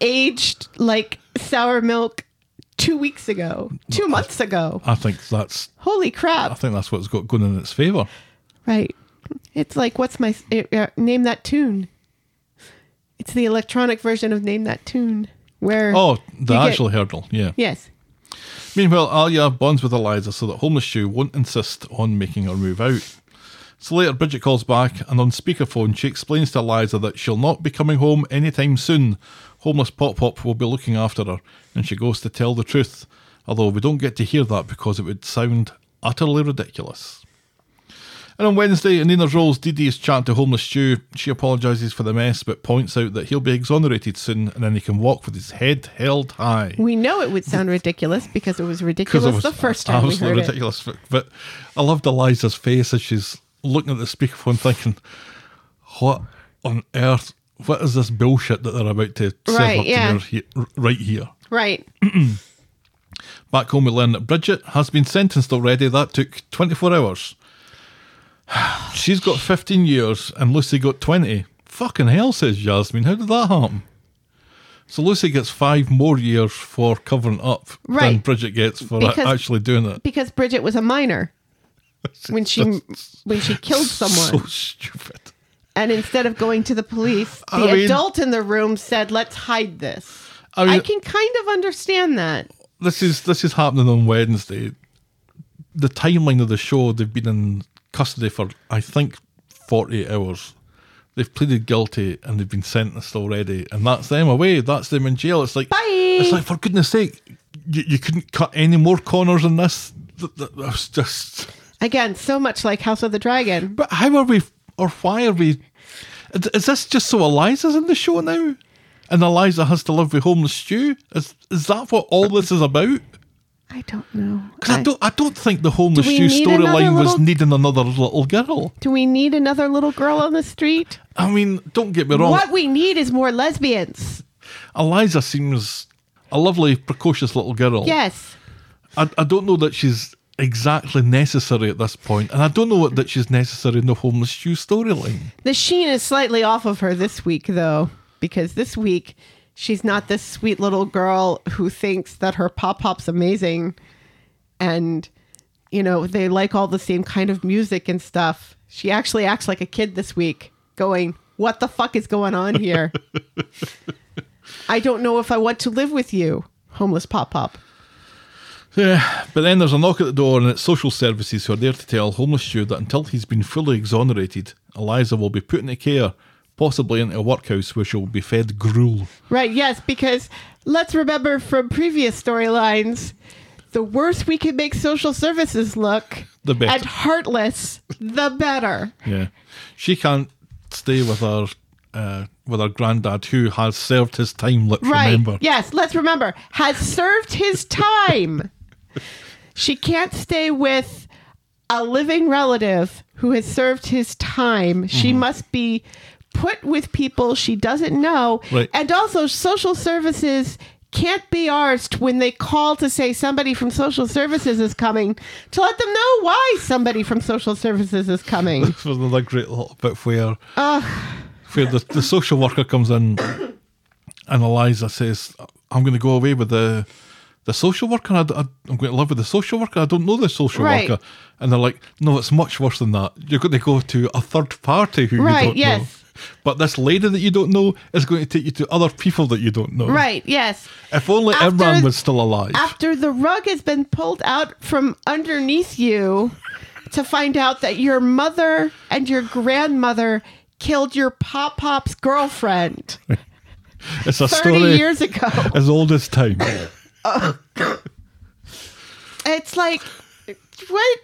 aged like sour milk two weeks ago, two months ago. I think that's Holy crap. I think that's what's got going in its favour. Right. It's like what's my uh, uh, name that tune? It's the electronic version of name that tune. Where Oh, the you get- actual hurdle, yeah. yes. Meanwhile, Alya bonds with Eliza so that Homeless Stu won't insist on making her move out. So later, Bridget calls back, and on speakerphone, she explains to Eliza that she'll not be coming home anytime soon. Homeless Pop Pop will be looking after her, and she goes to tell the truth, although we don't get to hear that because it would sound utterly ridiculous. And on Wednesday, in Nina's Rolls, Dee Dee is chatting to Homeless Stu. She apologises for the mess, but points out that he'll be exonerated soon, and then he can walk with his head held high. We know it would sound ridiculous because it was ridiculous the first time we heard ridiculous. But, but I loved Eliza's face as she's looking at the speakerphone, thinking, "What on earth? What is this bullshit that they're about to serve Right, up yeah. to me he- right here?" Right. Back home, we learn that Bridget has been sentenced already. That took 24 hours. She's got 15 years and Lucy got 20. Fucking hell, says Jasmine. How did that happen? So Lucy gets five more years for covering up than Right. Bridget gets for Because- actually doing it. Because Bridget was a minor. when she when she killed someone. So stupid. And instead of going to the police, the I mean- adult in the room said, "Let's hide this." I I, can kind of understand that. This is this is happening on Wednesday. The timeline of the show, they've been in custody for I think forty hours. They've pleaded guilty and they've been sentenced already, and that's them away. That's them in jail. It's like Bye. it's like for goodness sake, you, you couldn't cut any more corners in this. That, that, that was just. Again, so much like House of the Dragon. But how are we, or why are we? Is, is this just so Eliza's in the show now, and Eliza has to live with homeless Stu? Is is that what all this is about? I don't know. Because I, don't, I don't think the homeless Do we Stu need another storyline was needing another little girl. Do we need another little girl on the street? I mean, don't get me wrong. What we need is more lesbians. Eliza seems a lovely, precocious little girl. Yes. I, I don't know that she's exactly necessary at this point, and I don't know what that she's necessary in the homeless Stu storyline. The sheen is slightly off of her this week, though, because this week she's not this sweet little girl who thinks that her pop pop's amazing and, you know, they like all the same kind of music and stuff. She actually acts like a kid this week, going, What the fuck is going on here? I don't know if I want to live with you, homeless pop pop. Yeah, but then there's a knock at the door, and it's social services who are there to tell homeless Stu that until he's been fully exonerated, Eliza will be put into care, possibly into a workhouse where she will be fed gruel. Right, yes, because let's remember from previous storylines, the worse we can make social services look, The better. and heartless, the better. Yeah, she can't stay with her uh, with her granddad who has served his time. Let's Right. remember. Yes, let's remember. Has served his time. she can't stay with a living relative who has served his time. She must be put with people she doesn't know. Right. And also, social services can't be arsed when they call to say somebody from social services is coming to let them know why somebody from social services is coming. This was another great little bit where where the, the social worker comes in and Eliza says, "I'm going to go away with the." The social worker, I, am going to live with the social worker. I don't know the social Right. worker, and they're like, "No, it's much worse than that. You're going to go to a third party who Right, you don't know." But this lady that you don't know is going to take you to other people that you don't know. right, yes. If only After- Imran was still alive. after the rug has been pulled out from underneath you to find out that your mother and your grandmother killed your pop pop's girlfriend it's a 30 story years ago. as old as time. It's like, what?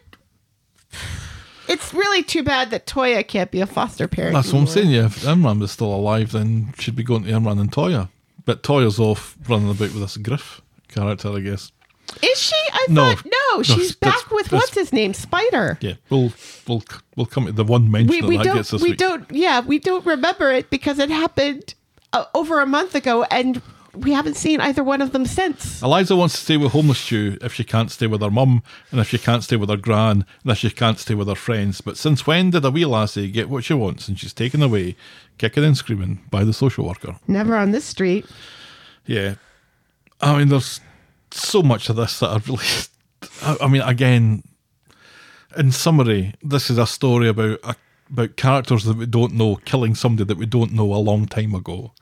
It's really too bad that Toya can't be a foster parent. That's what I'm anymore. saying. Yeah, if Imran was still alive, then she'd be going to Imran and Toya. But Toya's off running about with this Griff character, I guess. Is she? I No. thought, no, No, she's back with what's his name? Spider. Yeah, we'll we'll we'll come to the one mention we, we that don't we week. don't yeah we don't remember it because it happened uh, over a month ago and we haven't seen either one of them since Eliza wants to stay with homeless Stu if she can't stay with her mum, and if she can't stay with her gran, and if she can't stay with her friends. But since when did a wee lassie get what she wants and she's taken away, kicking and screaming by the social worker? never on this street Yeah. I mean, there's so much of this that I really. I, I mean, again, in summary, this is a story about about characters that we don't know killing somebody that we don't know a long time ago.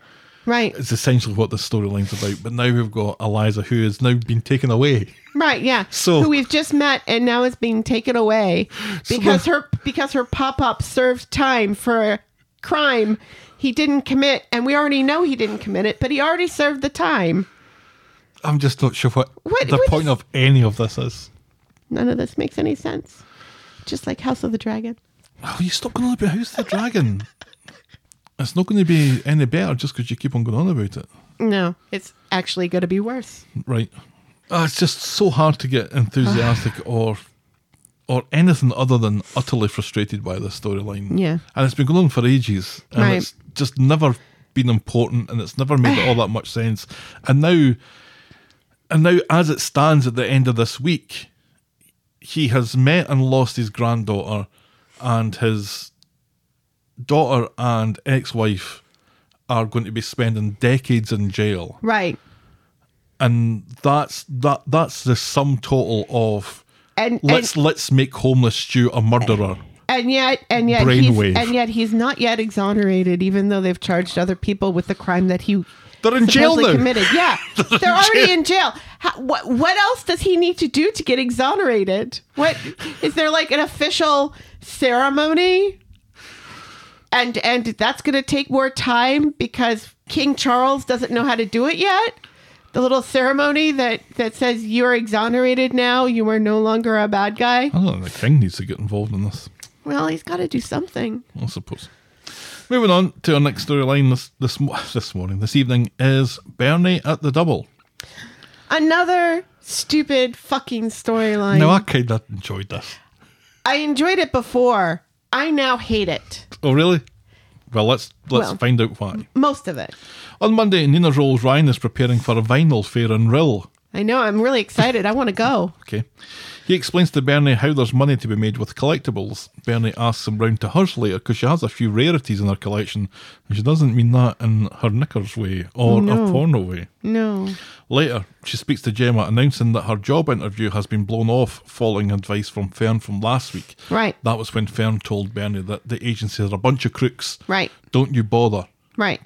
Right It's essentially what the storyline's about. But now we've got Eliza, who has now been taken away. right yeah So- who we've just met and now is being taken away because her because her pop-up served time for a crime he didn't commit and we already know he didn't commit it but he already served the time I'm just not sure what, What- the what point is- of any of this is. none of this makes any sense just like house of the dragon Oh, you stop going on about House of the Dragon. It's not going to be any better just because you keep on going on about it. no it's actually going to be worse Right. Uh, it's just so hard to get enthusiastic or or anything other than utterly frustrated by this storyline. Yeah. And it's been going on for ages. And Right. it's just never been important and it's never made all that much sense. And now and now as it stands at the end of this week, he has met and lost his granddaughter and his daughter and ex-wife are going to be spending decades in jail right and that's that that's the sum total of and let's and, let's make homeless Stu a murderer. and yet and yet he's, Brainwave. and yet he's not yet exonerated, even though they've charged other people with the crime that he They're in jail now. committed. Yeah, they're, in already jail. in jail. How, what what else does he need to do to get exonerated? What is there like an official ceremony? And and that's going to take more time because King Charles doesn't know how to do it yet. The little ceremony that that says you're exonerated now, you are no longer a bad guy. I don't think the king needs to get involved in this. Well, he's got to do something. I suppose. Moving on to our next storyline this this this morning, this evening is Bernie at the double. Another stupid fucking storyline. No, I kind of enjoyed this. I enjoyed it before. I now hate it. Oh really? Well, let's let's Well- find out why. Most of it. On Monday, Nina Rolls Ryan is preparing for a vinyl fair in Rhyl. I know. I'm really excited. I want to go. Okay. He explains to Bernie how there's money to be made with collectibles. Bernie asks him round to hers later because she has a few rarities in her collection, and she doesn't mean that in her knickers way or No. a porno way. No. Later, she speaks to Gemma, announcing that her job interview has been blown off following advice from Fern from last week. Right. That was when Fern told Bernie that the agency are a bunch of crooks. Right. Don't you bother. Right.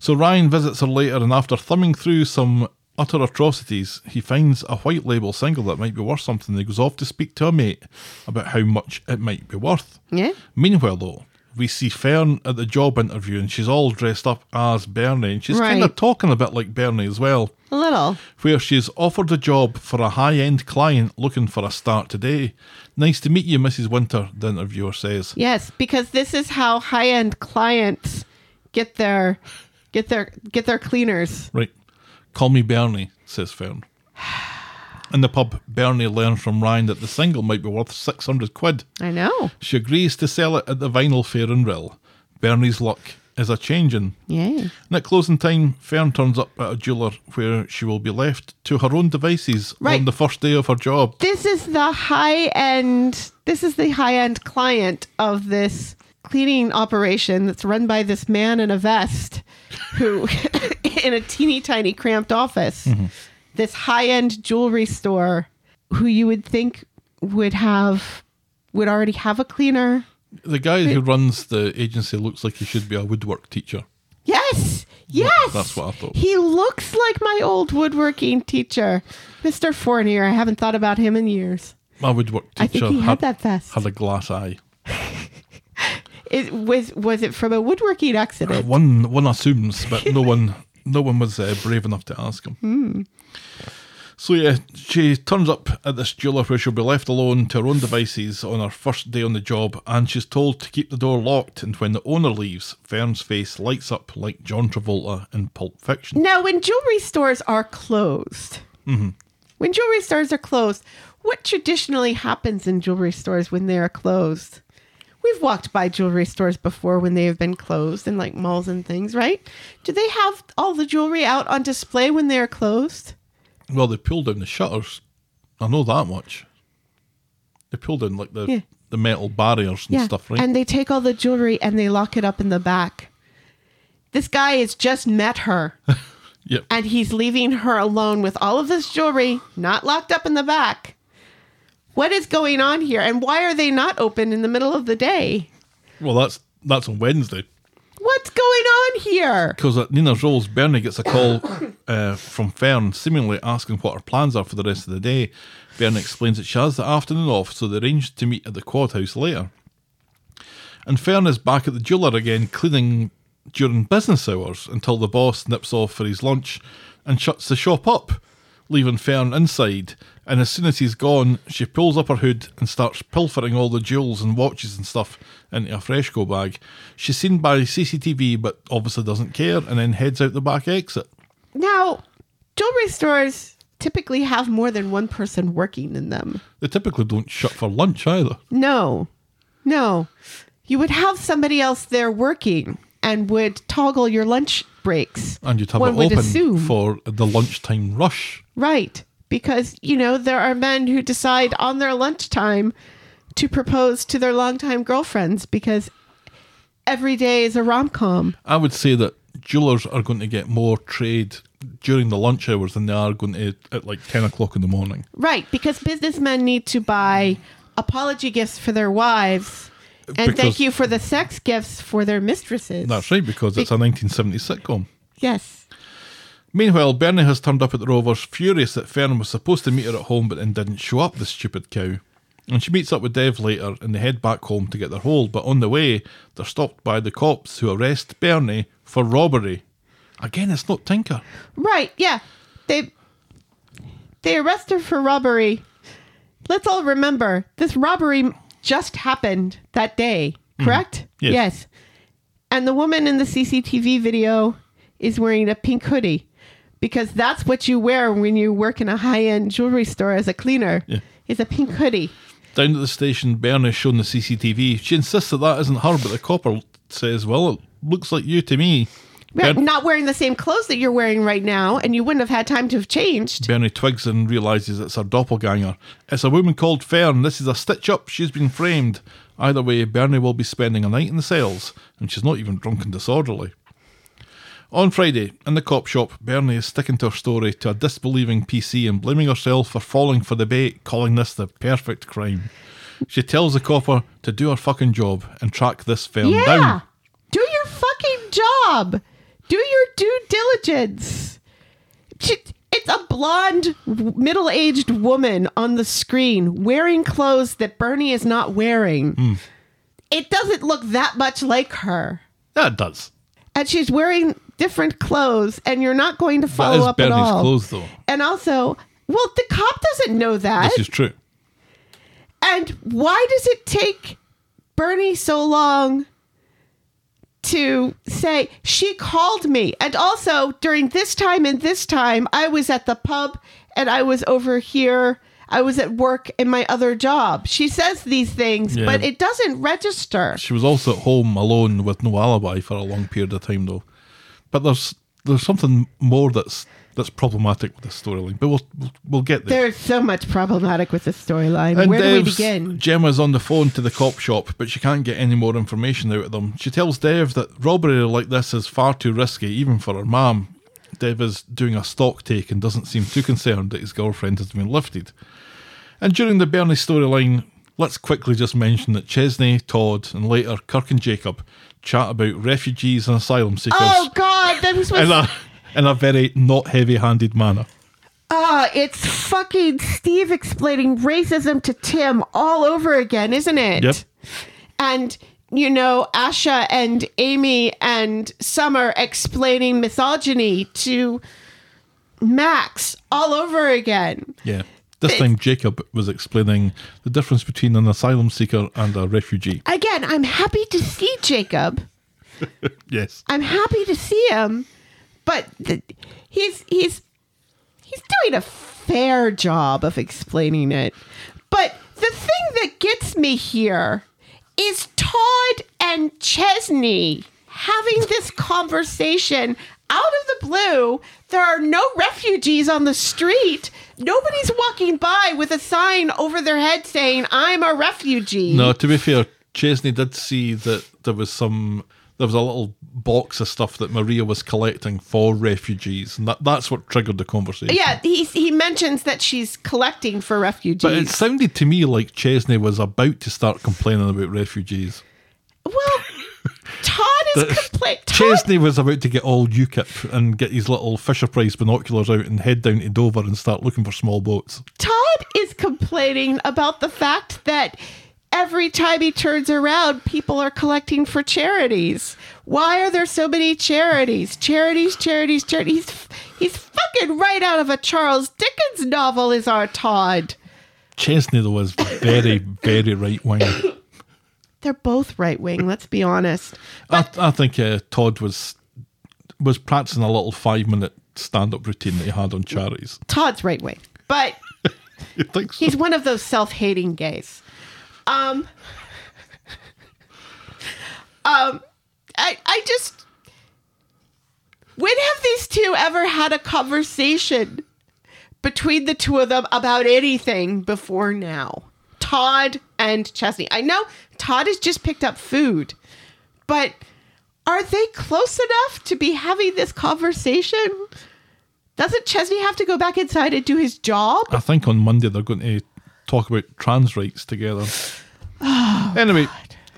So Ryan visits her later, and after thumbing through some utter atrocities, he finds a white label single that might be worth something. He goes off to speak to a mate about how much it might be worth. Yeah. Meanwhile, though, we see Fern at the job interview, and she's all dressed up as Bernie, and she's kind of talking a bit like Bernie as well. A little. Where she's offered a job for a high end client looking for a start today. Nice to meet you, Mrs. Winter, the interviewer says. Yes, because this is how high-end clients get their get their get their cleaners. Right. Call me Bernie, says Fern. In the pub, Bernie learns from Ryan that the single might be worth 600 quid. I know. She agrees to sell it at the vinyl fair in Rhyl. Bernie's luck is a changing. Yay. And at closing time, Fern turns up at a jeweller where she will be left to her own devices Right. on the first day of her job. This is the high end. This is the high end client of this cleaning operation that's run by this man in a vest, who in a teeny tiny cramped office. Mm-hmm. This high end jewelry store, who you would think would have would already have a cleaner. The guy who runs the agency looks like he should be a woodwork teacher. Yes, yes. that's what I thought. He looks like my old woodworking teacher, Mr. Fournier. I haven't thought about him in years. My woodwork teacher I think he had that vest. had a glass eye. It was was it from a woodworking accident? One one assumes, but no one no one was uh, brave enough to ask him. Hmm. So yeah, she turns up at this jeweler where she'll be left alone to her own devices on her first day on the job, and she's told to keep the door locked. And when the owner leaves, Fern's face lights up like John Travolta in Pulp Fiction. Now, when jewelry stores are closed, when jewelry stores are closed, what traditionally happens in jewelry stores when they are closed? We've walked by jewelry stores before when they have been closed and like malls and things, right? Do they have all the jewelry out on display when they are closed? Well, they pulled down the shutters. I know that much. They pulled down like the Yeah. the metal barriers and stuff, right? And they take all the jewelry and they lock it up in the back. This guy has just met her yep. and he's leaving her alone with all of this jewelry not locked up in the back. What is going on here? And why are they not open in the middle of the day? Well, that's that's on Wednesday. What's going on here? Because at Nina's Rolls, Bernie gets a call uh, from Fern, seemingly asking what her plans are for the rest of the day. Bernie explains that she has the afternoon off, so they arrange to meet at the quad house later. And Fern is back at the jeweler again, cleaning during business hours until the boss nips off for his lunch and shuts the shop up, leaving Fern inside. And as soon as he's gone, she pulls up her hood and starts pilfering all the jewels and watches and stuff into a Freshco bag. She's seen by CCTV, but obviously doesn't care, and then heads out the back exit. Now, jewelry stores typically have more than one person working in them. They typically don't shut for lunch either. No, no. You would have somebody else there working and would toggle your lunch breaks. And you'd have One it open assume. for the lunchtime rush. Right. Because, you know, there are men who decide on their lunchtime to propose to their longtime girlfriends because every day is a rom com. I would say that jewelers are going to get more trade during the lunch hours than they are going to at like 10 o'clock in the morning. Right, because businessmen need to buy apology gifts for their wives and Because- thank you for the sex gifts for their mistresses. That's right, because it's a 1970 sitcom. Yes. Meanwhile, Bernie has turned up at the Rovers, furious that Fern was supposed to meet her at home but then didn't show up, the stupid cow. And she meets up with Dev later and they head back home to get their hold, but on the way, they're stopped by the cops who arrest Bernie for robbery. Again, it's not Tinker. Right, yeah. They they arrest her for robbery. Let's all remember this robbery just happened that day, mm-hmm. correct? Yes. yes. And the woman in the CCTV video is wearing a pink hoodie because that's what you wear when you work in a high-end jewelry store as a cleaner. Yeah. Is a pink hoodie. Down at the station, Bernie's shown the CCTV. She insists that that isn't her, but the copper says, Well, it looks like you to me. Right, Bern- not wearing the same clothes that you're wearing right now, and you wouldn't have had time to have changed. Bernie twigs and realizes it's her doppelganger. It's a woman called Fern. This is a stitch up. She's been framed. Either way, Bernie will be spending a night in the cells, and she's not even drunk and disorderly. On Friday, in the cop shop, Bernie is sticking to her story to a disbelieving PC and blaming herself for falling for the bait, calling this the perfect crime. She tells the copper to do her fucking job and track this Fern Yeah. down. Do your fucking job. Do your due diligence. She- It's a blonde, middle aged woman on the screen wearing clothes that Bernie is not wearing. Hmm. It doesn't look that much like her. Yeah, it does. And she's wearing different clothes, and you're not going to follow up at all. clothes, though. And also, well, the cop doesn't know that. This is true. And why does it take Bernie so long to say she called me? And also during this time and this time, I was at the pub and I was over here. I was at work in my other job. She says these things, Yeah. but it doesn't register. She was also at home alone with no alibi for a long period of time, though. But there's there's something more that's that's problematic with the storyline. But we'll, we'll we'll get there. There's so much problematic with the storyline. Where do we begin? Gemma's on the phone to the cop shop, but she can't get any more information out of them. She tells Dev that robbery like this is far too risky, even for her mum. Dev is doing a stock take and doesn't seem too concerned that his girlfriend has been lifted. And during the Bernie storyline, let's quickly just mention that Chesney, Todd, and later Kirk and Jacob chat about refugees and asylum seekers Oh God, that was in, a, in a very not heavy handed manner. Ah, it's fucking Steve explaining racism to Tim all over again, isn't it? Yep. And you know, Asha and Amy and Summer explaining misogyny to Max all over again. Yeah. This time, Jacob was explaining the difference between an asylum seeker and a refugee. Again, I'm happy to see Jacob. Yes. I'm happy to see him, but the, he's he's he's doing a fair job of explaining it. But the thing that gets me here is Todd and Chesney having this conversation out of the blue. There are no refugees on the street. Nobody's walking by with a sign over their head saying, I'm a refugee. No, to be fair, Chesney did see that there was some. There was a little box of stuff that Maria was collecting for refugees, and that, that's what triggered the conversation. Yeah, he, he mentions that she's collecting for refugees. But it sounded to me like Chesney was about to start complaining about refugees. Well, is. Chesney was about to get all UKIP and get his little Fisher Price binoculars out and head down to Dover and start looking for small boats. Todd is complaining about the fact that every time he turns around, people are collecting for charities. Why are there so many charities? Charities, charities, charities. He's, he's fucking right out of a Charles Dickens novel, is our Todd. Chesney, though, was very, very right wing. They're both right wing, let's be honest. I, I think uh, Todd was was practicing a little five minute stand up routine that he had on charities. Todd's right wing, but so? he's one of those self-hating gays. Um, um, I I just when have these two ever had a conversation between the two of them about anything before now? Todd and Chesney. I know Todd has just picked up food, but are they close enough to be having this conversation? Doesn't Chesney have to go back inside and do his job? I think on Monday they're going to talk about trans rights together. Oh, anyway,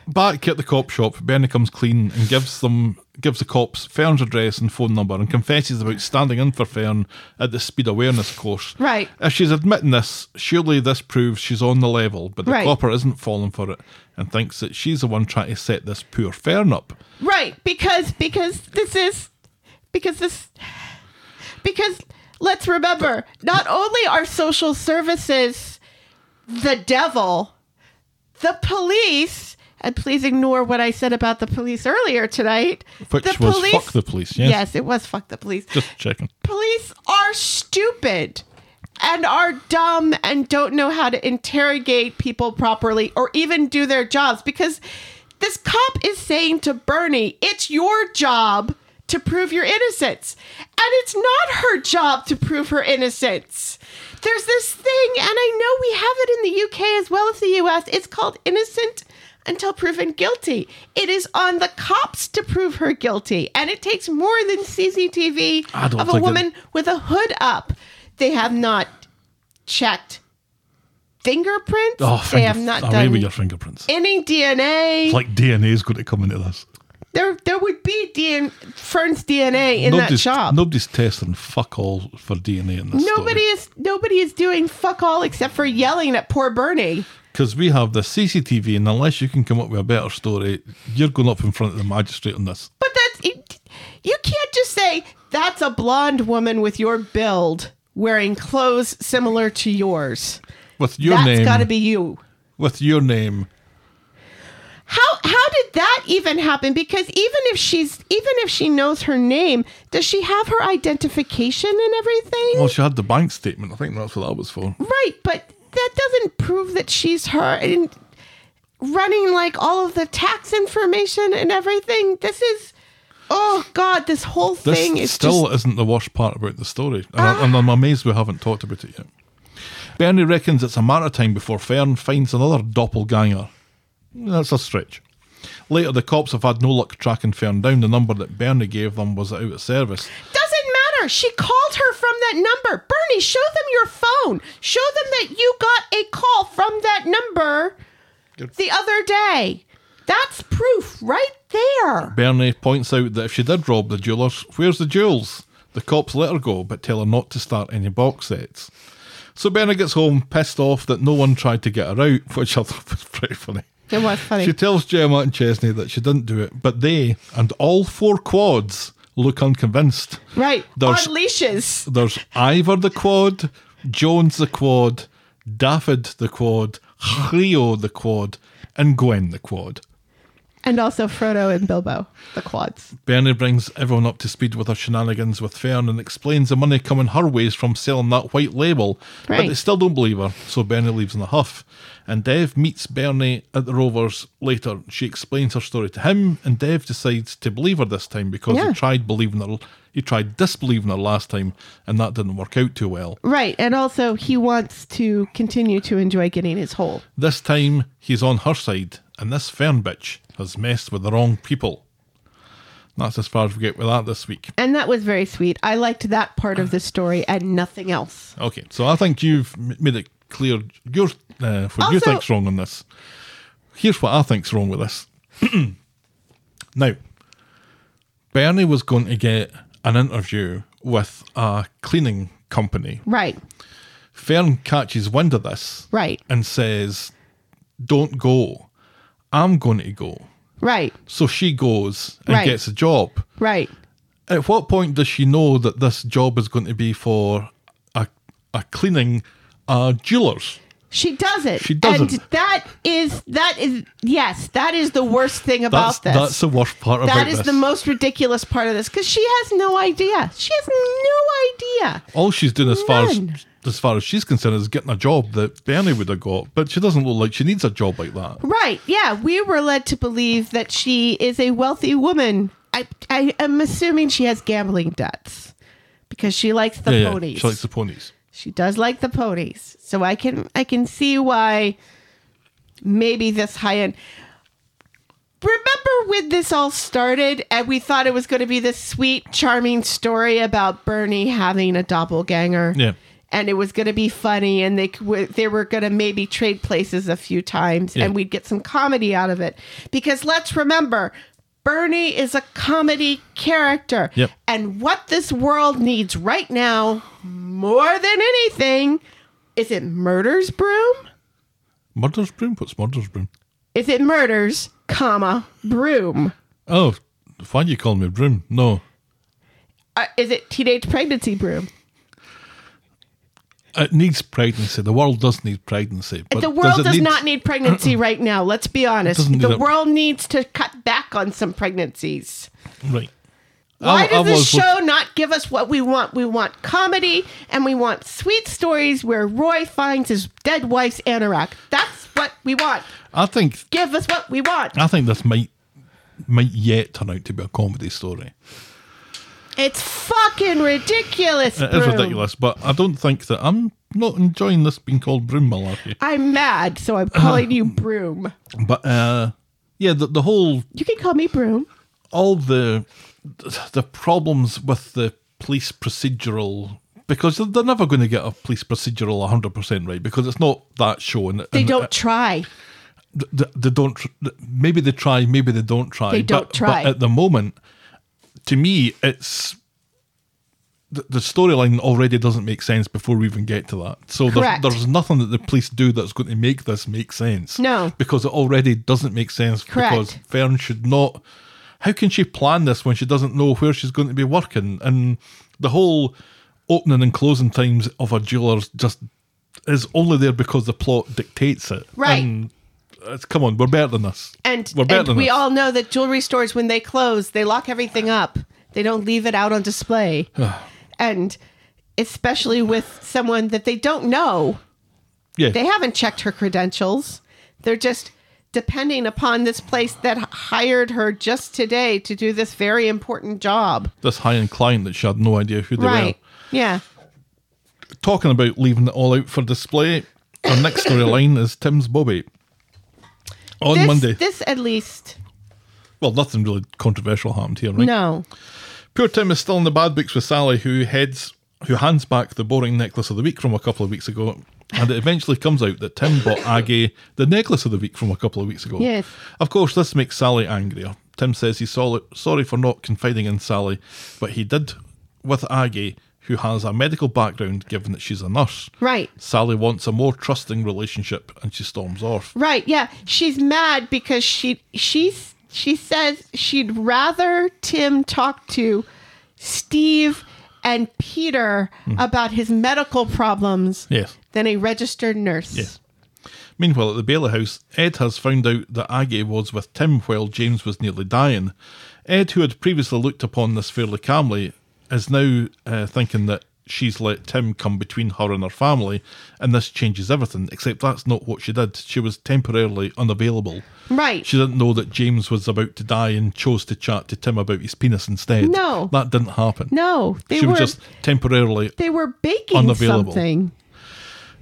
back at the cop shop, Bernie comes clean and gives them gives the cops Fern's address and phone number and confesses about standing in for Fern at the speed awareness course. Right. If she's admitting this, surely this proves she's on the level, but the Right. copper isn't falling for it and thinks that she's the one trying to set this poor Fern up. Right, because because this is because this because let's remember, not only are social services the devil, the police and please ignore what I said about the police earlier tonight. Which the was fuck the police, yes? Yes, it was fuck the police. Just checking. police are stupid and are dumb and don't know how to interrogate people properly or even do their jobs because this cop is saying to Bernie, it's your job to prove your innocence. And it's not her job to prove her innocence. There's this thing, and I know we have it in the UK as well as the US. It's called innocent until proven guilty. It is on the cops to prove her guilty, and it takes more than CCTV of a woman with a hood up. They have not checked fingerprints. Oh, they finger, have not away done with your fingerprints. any DNA. It's like is going to come into this. there, there would be DN- Fern's DNA in that nobody's, shop. nobody's testing fuck all for DNA in this Nobody is nobody is doing fuck all except for yelling at poor Bernie. Because we have the CCTV, and unless you can come up with a better story, you're going up in front of the magistrate on this. But that's you, you can't just say that's a blonde woman with your build wearing clothes similar to yours. With your That's name, got to be you. with your name, How how did that even happen? Because even if she's even if she knows her name, does she have her identification and everything? well, she had the bank statement. I think that's what that was for. right, but that doesn't prove that she's her and running like all of the tax information and everything. This is oh god, this whole This thing is still just isn't the worst part about the story, and, I, and I'm amazed we haven't talked about it yet. Bernie reckons it's a matter of time before Fern finds another doppelganger. That's a stretch. Later, the cops have had no luck tracking Fern down. The number that Bernie gave them was out of service. Doesn't She called her from that number. Bernie, show them your phone. Show them that you got a call from that number the other day. That's proof right there. Bernie points out that if she did rob the jewellers, where's the jewels? The cops let her go, but tell her not to start any box sets. So Bernie gets home, pissed off that no one tried to get her out, which I thought was pretty funny. It was funny. She tells Gemma and Chesney that she didn't do it, but they and all four quads look unconvinced. right. There's- On leashes. There's Ivor the quad, Jones the quad, Daffod the quad, Cleo the quad, and Gwen the quad. And also Frodo and Bilbo, the quads. Bernie brings everyone up to speed with her shenanigans with Fern and explains the money coming her ways from selling that white label. right. But they still don't believe her, so Bernie leaves in a huff. And Dev meets Bernie at the Rovers later. She explains her story to him, and Dev decides to believe her this time because Yeah. he tried believing her, he tried disbelieving her last time, and that didn't work out too well. Right. And also, he wants to continue to enjoy getting his hole. This time, he's on her side, and this Fern bitch has messed with the wrong people. That's as far as we get with that this week. And that was very sweet. I liked that part of the story and nothing else. Okay, so I think you've made it clear your uh, what you think's wrong on this. Here's what I think's wrong with this. now, Bernie was going to get an interview with a cleaning company. Right. Fern catches wind of this Right. and says, "Don't go. I'm going to go." Right. So she goes and Right. gets a job. Right. At what point does she know that this job is going to be for a, a cleaning uh, jewelers? She doesn't. She doesn't. And that is that is yes, that is the worst thing about That's, this. that's the worst part about that is this. the most ridiculous part of this because she has no idea. She has no idea. All she's doing as far None. as as far as she's concerned is getting a job that Bernie would have got, but she doesn't look like she needs a job like that. Right. Yeah. We were led to believe that she is a wealthy woman. I, I am assuming she has gambling debts because she likes the yeah, yeah, ponies. she likes the ponies. She does like the ponies. So I can I can see why maybe this high end remember when this all started and we thought it was going to be this sweet, charming story about Bernie having a doppelganger? Yeah. And it was going to be funny, and they they were going to maybe trade places a few times, Yeah. and we'd get some comedy out of it. Because let's remember, Bernie is a comedy character, Yep. and what this world needs right now, more than anything, is it murders broom? Murder's broom? What's murder's broom? Is it murders, comma broom? Oh, why you call me broom? No. Uh, is it teenage pregnancy broom? It needs pregnancy. The world does need pregnancy. But the world it does need- not need pregnancy right now. Let's be honest. need The world needs to cut back on some pregnancies. Right. Why I- does I this show not give us what we want? We want comedy and we want sweet stories where Roy finds his dead wife's anorak. That's what we want. I think Give us what we want. I think this might might yet turn out to be a comedy story. It's fucking ridiculous. It is Broom. ridiculous, but I don't think that I'm not enjoying this being called broom malarkey. I'm mad, so I'm calling you Broom. But uh, yeah, the the whole You can call me Broom. all the the problems with the police procedural because they're- they're never going to get a police procedural 100% right because it's not that show and They and, don't uh, try. th- they don't tr- maybe they try maybe they don't try They don't but, try. but at the moment to me it's the, the storyline already doesn't make sense before we even get to that so there's, there's nothing that the police do that's going to make this make sense No. because it already doesn't make sense Correct. because Fern should not how can she plan this when she doesn't know where she's going to be working and the whole opening and closing times of a jeweler's just is only there because the plot dictates it Right. and it's, come on, we're better than this. And, we're better and than we this. all know that jewelry stores, when they close, they lock everything up. They don't leave it out on display. and especially with someone that they don't know, yeah, they haven't checked her credentials. They're just depending upon this place that hired her just today to do this very important job. this high end client that she had no idea who they Right. Yeah. were. Talking about leaving it all out for display, our next storyline is Tim's Bobby. On This, Monday, this at least. well, nothing really controversial happened here, right? No. Poor Tim is still in the bad books with Sally, who heads, who hands back the boring necklace of the week from a couple of weeks ago, and it eventually comes out that Tim bought Aggie the necklace of the week from a couple of weeks ago. Yes. Of course, this makes Sally angrier. Tim says he's sorry for not confiding in Sally, but he did with Aggie, who has a medical background given that she's a nurse. Right. Sally wants a more trusting relationship, and she storms off. Right. Yeah. She's mad because she she's she says she'd rather Tim talk to Steve and Peter hmm. about his medical problems Yes. than a registered nurse. Yes. Meanwhile, at the Bailey house, Ed has found out that Aggie was with Tim while James was nearly dying. Ed, who had previously looked upon this fairly calmly, is now uh, thinking that she's let Tim come between her and her family, and this changes everything, except that's not what she did. She was temporarily unavailable. Right. She didn't know that James was about to die and chose to chat to Tim about his penis instead. No. That didn't happen. no, they she were was just temporarily they were baking unavailable. something.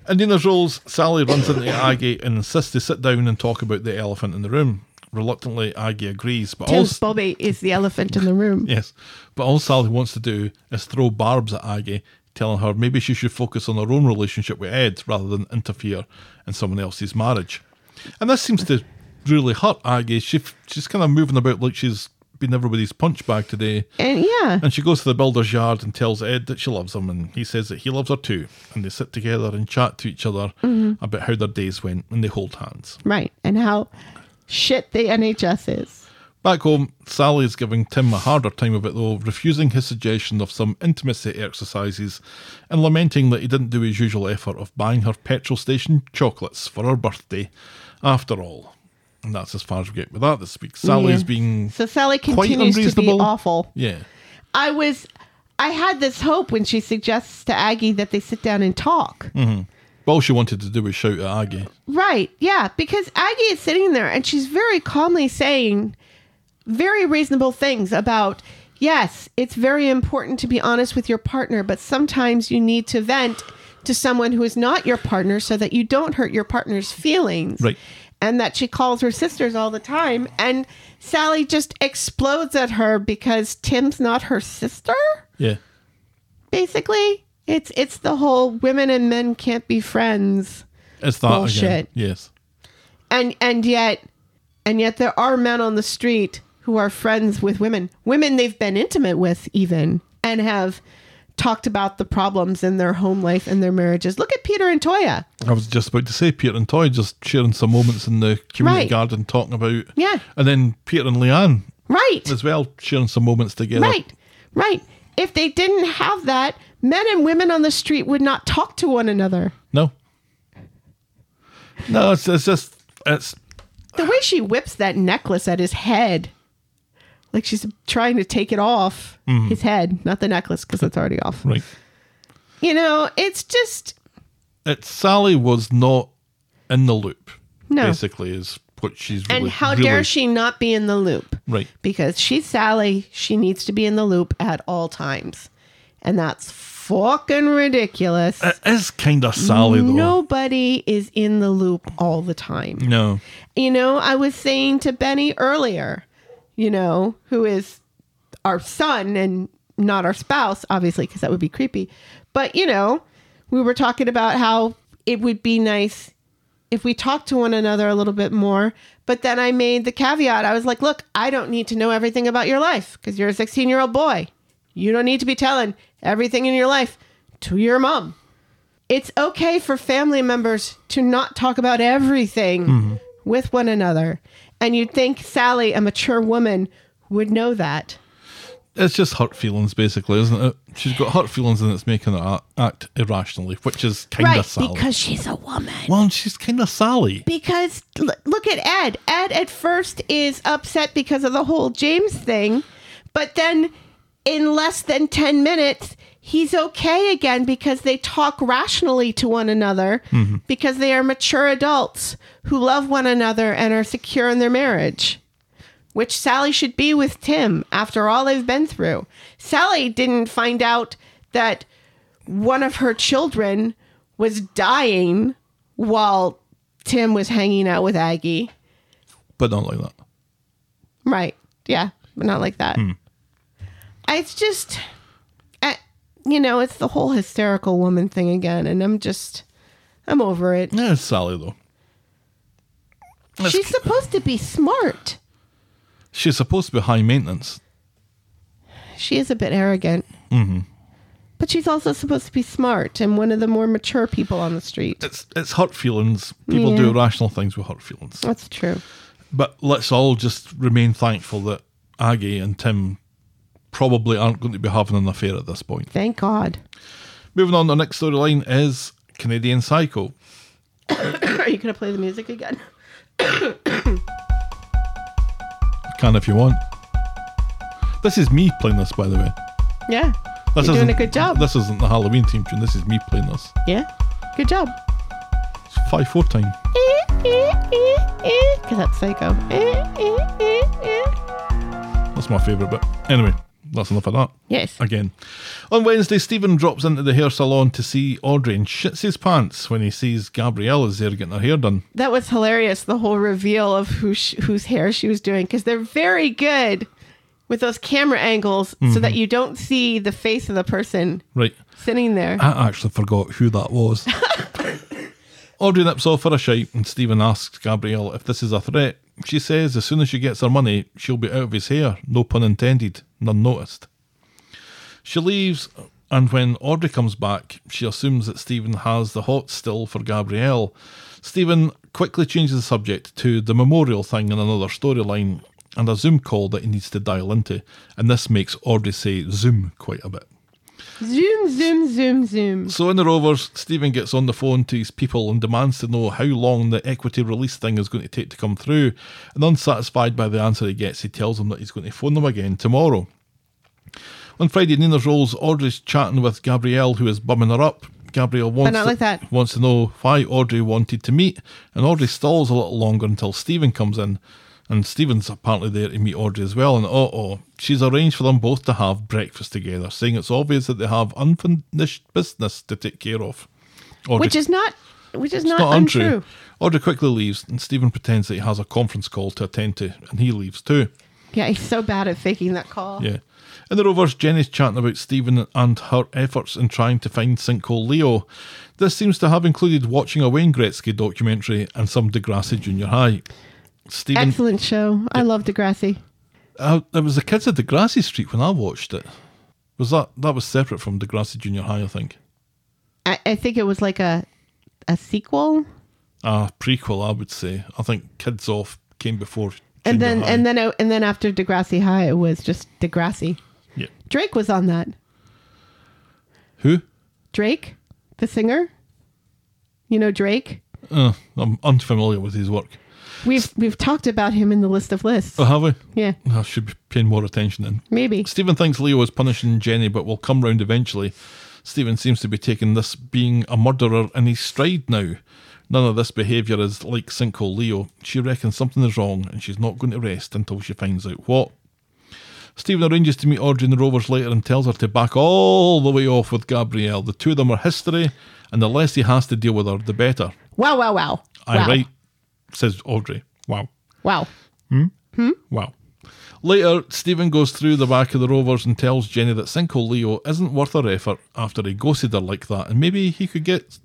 in Nina's Rolls, Sally runs into Aggie and insists to sit down and talk about the elephant in the room. Reluctantly, Aggie agrees, but all Bobby is the elephant in the room. yes, but all Sally wants to do is throw barbs at Aggie, telling her maybe she should focus on her own relationship with Ed rather than interfere in someone else's marriage. And this seems to really hurt Aggie. She she's kind of moving about like she's been everybody's punch bag today. And yeah. And she goes to the builder's yard and tells Ed that she loves him, and he says that he loves her too. And they sit together and chat to each other mm-hmm. about how their days went, and they hold hands. Right. And how shit the NHS is. Back home, Sally is giving Tim a harder time of it though, refusing his suggestion of some intimacy exercises and lamenting that he didn't do his usual effort of buying her petrol station chocolates for her birthday. After all, and that's as far as we get with that this week. Sally is being So Sally quite continues to be unreasonable. awful. Yeah. I was I had this hope when she suggests to Aggie that they sit down and talk. Mm-hmm. All she wanted to do was shout at Aggie. Right. Yeah, because Aggie is sitting there and she's very calmly saying very reasonable things about yes, it's very important to be honest with your partner, but sometimes you need to vent to someone who is not your partner so that you don't hurt your partner's feelings. Right. and that she calls her sisters all the time. And Sally just explodes at her because Tim's not her sister. Yeah. Basically, it's it's the whole women and men can't be friends. It's that Bullshit. again. Yes. and and yet and yet there are men on the street who are friends with women women they've been intimate with even and have talked about the problems in their home life and their marriages look at peter and toya I was just about to say Peter and Toya just sharing some moments in the community Right. garden talking about Yeah. And then Peter and Leanne right as well sharing some moments together. right right if they didn't have that men and women on the street would not talk to one another No. No, it's, it's just it's the way she whips that necklace at his head like she's trying to take it off mm-hmm. his head not the necklace because it's already off right. you know it's just It's Sally was not in the loop. No. Basically is what she's really and how really- dare she not be in the loop Right. because she's Sally. She needs to be in the loop at all times. And that's fucking ridiculous. It is kind of Sally though. Nobody is in the loop all the time. No. You know, I was saying to Benny earlier, you know, who is our son and not our spouse, obviously, because that would be creepy. But, you know, we were talking about how it would be nice if we talked to one another a little bit more. But then I made the caveat I was like, look, I don't need to know everything about your life because you're a 16 year old boy. You don't need to be telling everything in your life to your mom. It's okay for family members to not talk about everything mm-hmm. with one another. And you'd think Sally, a mature woman, would know that. It's just hurt feelings, basically, isn't it? She's got hurt feelings and it's making her act irrationally, which is kind of right, Sally. because she's a woman. well, she's kind of Sally. Because l- look at Ed. Ed at first is upset because of the whole James thing, but then in less than 10 minutes, he's okay again because they talk rationally to one another mm-hmm. because they are mature adults who love one another and are secure in their marriage. Which Sally should be with Tim after all they've been through. Sally didn't find out that one of her children was dying while Tim was hanging out with Aggie. But not like that. Right. Yeah. But not like that. Hmm. It's just, I, you know, it's the whole hysterical woman thing again. And I'm just, I'm over it. Yeah, it's Sally, though. She's supposed to be smart. She's supposed to be high maintenance. She is a bit arrogant. Mm-hmm. But she's also supposed to be smart and one of the more mature people on the street. It's it's hurt feelings. People do irrational things with hurt feelings. That's true. But let's all just remain thankful that Aggie and Tim probably aren't going to be having an affair at this point. Thank God. Moving on, the next storyline is Canadian Psycho. Are you going to play the music again? Can if you want. This is me playing this, by the way. Yeah. This You're doing a good job. This isn't the Halloween theme tune. This is me playing this. Yeah. Good job. It's five four time. Because that's psycho. That's my favourite bit. Anyway, that's enough of that. Yes. Again. On Wednesday, Stephen drops into the hair salon to see Audrey and shits his pants when he sees Gabrielle is there getting her hair done. That was hilarious. The whole reveal of who sh- whose hair she was doing because they're very good with those camera angles so that mm-hmm. you don't see the face of the person Right. sitting there. I actually forgot who that was. Audrey nips off for a shite, and Stephen asks Gabrielle if this is a threat. She says as soon as she gets her money, she'll be out of his hair. No pun intended, none noticed. She leaves, and when Audrey comes back, she assumes that Stephen has the hot still for Gabrielle. Stephen quickly changes the subject to the memorial thing in another storyline and a Zoom call that he needs to dial into, and this makes Audrey say Zoom quite a bit. Zoom, zoom, zoom, zoom. So in the Rovers, Stephen gets on the phone to his people and demands to know how long the equity release thing is going to take to come through. And unsatisfied by the answer he gets, he tells them that he's going to phone them again tomorrow. On Friday, Nina's rolls, Audrey's chatting with Gabrielle, who is bumming her up. Gabrielle wants, to, like wants to know why Audrey wanted to meet, and Audrey stalls a little longer until Stephen comes in. And Stephen's apparently there to meet Audrey as well. And oh, oh, she's arranged for them both to have breakfast together, saying it's obvious that they have unfinished business to take care of. Audrey, Which is not which is not, not untrue. untrue. Audrey quickly leaves, and Stephen pretends that he has a conference call to attend to, and he leaves too. Yeah, he's so bad at faking that call. Yeah. In the Rovers, Jenny's chatting about Stephen and her efforts in trying to find Sinkhole Leo. This seems to have included watching a Wayne Gretzky documentary and some Degrassi Junior High. Stephen, Excellent show. I love Degrassi. uh, it was the kids at Degrassi Street when I watched it. Was that that was separate from Degrassi Junior High? I think I, I think it was like a a sequel, a prequel. I would say. I think Kids Off came before. and then High. and then it- and then after Degrassi High, it was just Degrassi. yeah. Drake was on that. Who? Drake, the singer. You know Drake. Uh, I'm unfamiliar with his work. We've we've talked about him in the list of lists. Oh, have we? Yeah, I should be paying more attention then. maybe. Stephen thinks Leo is punishing Jenny, but will come round eventually. Stephen seems to be taking this being a murderer in his stride now. None of this behaviour is like Sinkhole Leo. She reckons something is wrong and she's not going to rest until she finds out what. Stephen arranges to meet Audrey in the Rovers later and tells her to back all the way off with Gabrielle. The two of them are history, and the less he has to deal with her, the better. Wow! Wow! Wow! Aye, wow. right, says Audrey. Wow. Wow! Hmm? Hmm? Wow. Later, Stephen goes through the back of the Rovers and tells Jenny that Sinkhole Leo isn't worth her effort after he ghosted her like that, and maybe he could get,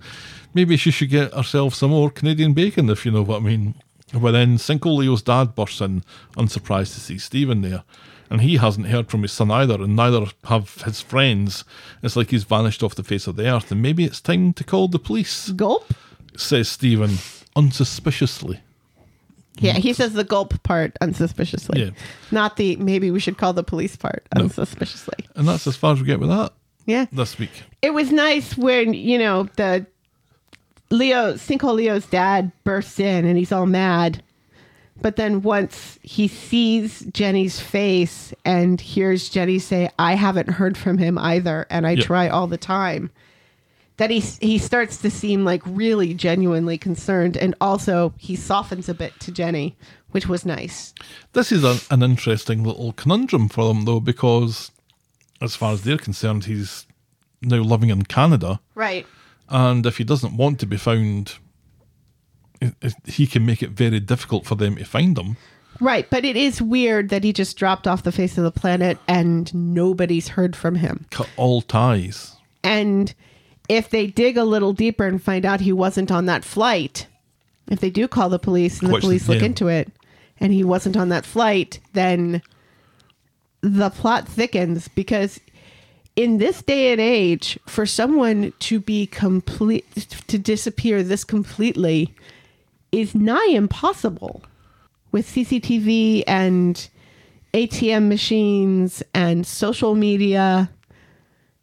maybe she should get herself some more Canadian bacon, if you know what I mean. But then Sinkhole Leo's dad bursts in, unsurprised to see Stephen there, and he hasn't heard from his son either, and neither have his friends. It's like he's vanished off the face of the earth, and maybe it's time to call the police, Gulp. says Stephen, unsuspiciously. Yeah, he says the gulp part unsuspiciously, Yeah. not the maybe we should call the police part unsuspiciously. And that's as far as we get with that Yeah, this week. it was nice when you know the Leo Sinkhole Leo's dad bursts in and he's all mad, but then once he sees Jenny's face and hears Jenny say, "I haven't heard from him either, and I Yeah. try all the time," that he he starts to seem like really genuinely concerned, and also he softens a bit to Jenny, which was nice. This is an, an interesting little conundrum for them, though, because as far as they're concerned, he's now living in Canada, Right. and if he doesn't want to be found, he can make it very difficult for them to find him. Right, but it is weird that he just dropped off the face of the planet and nobody's heard from him. Cut all ties. And if they dig a little deeper and find out he wasn't on that flight, if they do call the police and the police look yeah. into it and he wasn't on that flight, then the plot thickens because in this day and age, for someone to be complete to disappear this completely is nigh impossible with CCTV and ATM machines and social media.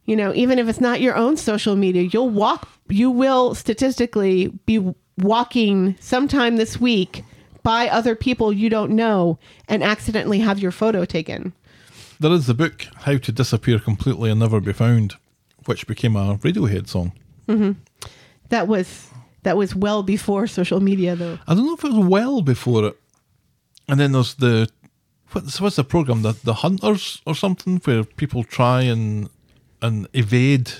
You know, even if it's not your own social media, you'll walk, you will statistically be walking sometime this week by other people you don't know and accidentally have your photo taken. There is the book How to Disappear Completely and Never Be Found, which became a Radiohead song. Mm-hmm. That was that was well before social media though. I don't know if it was well before it. And then there's the what's what's the program the the Hunters or something where people try and and evade.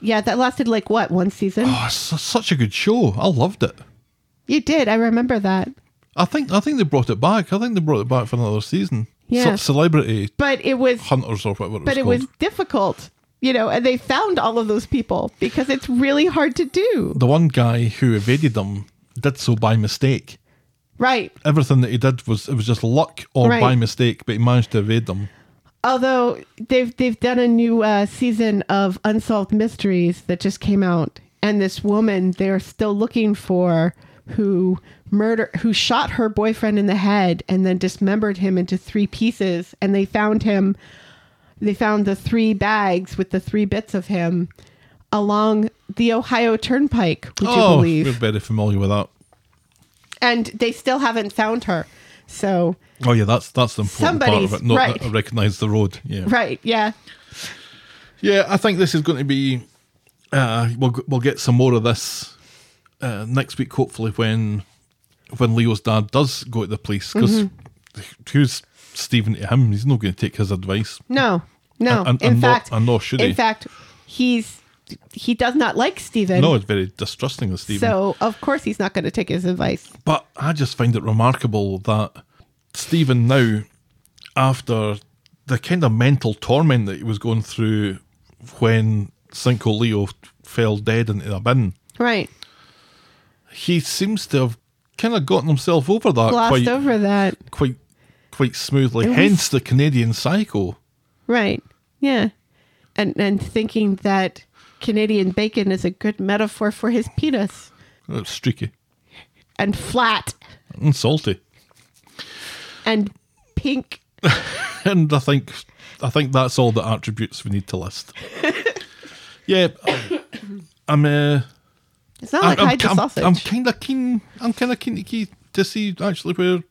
Yeah, that lasted like what, one season? Oh, it's such a good show. I loved it. You did. I remember that. I think I think they brought it back. I think they brought it back for another season. Yeah. Ce- celebrity But it was hunters or whatever. It but was it called. was difficult, you know, and they found all of those people because it's really hard to do. the one guy who evaded them did so by mistake. Right. Everything that he did was it was just luck or Right. by mistake, but he managed to evade them. Although they've they've done a new uh, season of Unsolved Mysteries that just came out, and this woman they're still looking for who murder who shot her boyfriend in the head and then dismembered him into three pieces, and they found him. They found the three bags with the three bits of him along the Ohio Turnpike, would you oh, believe? we're very familiar with that. and they still haven't found her. So, Oh yeah, that's that's the important part of it. Not right. that I recognise the road. Yeah. right, yeah. Yeah, I think this is going to be. Uh, we'll we'll get some more of this uh, next week, hopefully when when Leo's dad does go to the police because Mm-hmm. who's Stephen to him? He's not going to take his advice. No, no. And- and- in and nor- fact, and nor should in he. fact, he's he does not like Stephen. No, it's very distrusting of Stephen. So of course he's not going to take his advice. But I just find it remarkable that Stephen now, after the kind of mental torment that he was going through when Sinkhole Leo fell dead into a bin, Right. he seems to have kind of gotten himself over that Glossed quite, over that. quite, quite smoothly. Was- Hence the Canadian Psycho. Right. Yeah. And and thinking that Canadian bacon is a good metaphor for his penis It's streaky and flat and salty. and pink. and I think I think that's all the attributes we need to list. yeah, I'm. Uh, It's not like I'm, hide the I'm, sausage. I'm kind of keen. I'm kind of keen to, key to see actually where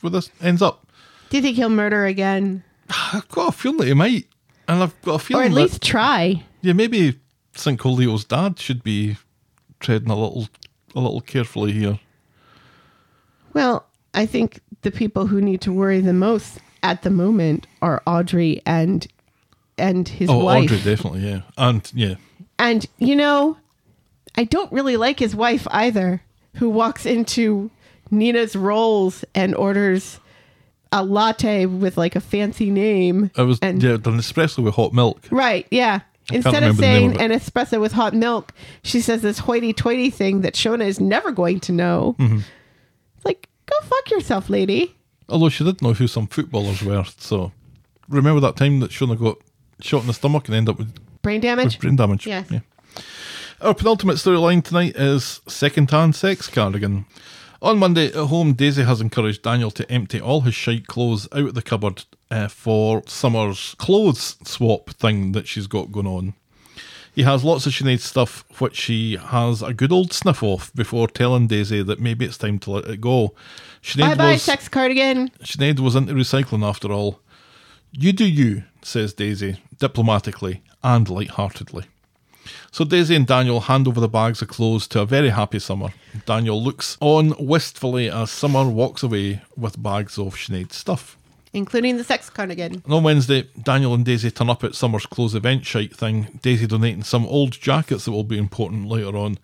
where this ends up. Do you think he'll murder again? I've got a feeling that he might, and I've got a feeling. Or at that least try. yeah, maybe Sinkhole Leo's dad should be treading a little a little carefully here. Well, I think the people who need to worry the most at the moment are Audrey and and his Oh, wife. Audrey definitely, yeah, and yeah, And you know, I don't really like his wife either, who walks into Nina's Rolls and orders a latte with like a fancy name. it was and, yeah, an espresso with hot milk. Right, yeah. Instead of remember the name saying of an espresso with hot milk, she says this hoity-toity thing that Shona is never going to know. Mm-hmm. It's like, go fuck yourself, lady. Although she did know who some footballers were, so remember that time that Shona got shot in the stomach and ended up with Brain damage. with brain damage. Yes. Yeah. Our penultimate storyline tonight is second-hand sex cardigan. On Monday at home, Daisy has encouraged Daniel to empty all his shite clothes out of the cupboard uh, for Summer's clothes swap thing that she's got going on. He has lots of Sinead stuff, which he has a good old sniff off before telling Daisy that maybe it's time to let it go. Sinead Bye bye, sex cardigan. Sinead was into recycling after all. You do you, says Daisy, diplomatically and light-heartedly. So Daisy and Daniel hand over the bags of clothes to a very happy Summer. Daniel looks on wistfully as Summer walks away with bags of Sinead's stuff. Including the sex cardigan. And on Wednesday, Daniel and Daisy turn up at Summer's clothes event shite thing, Daisy donating some old jackets that will be important later on.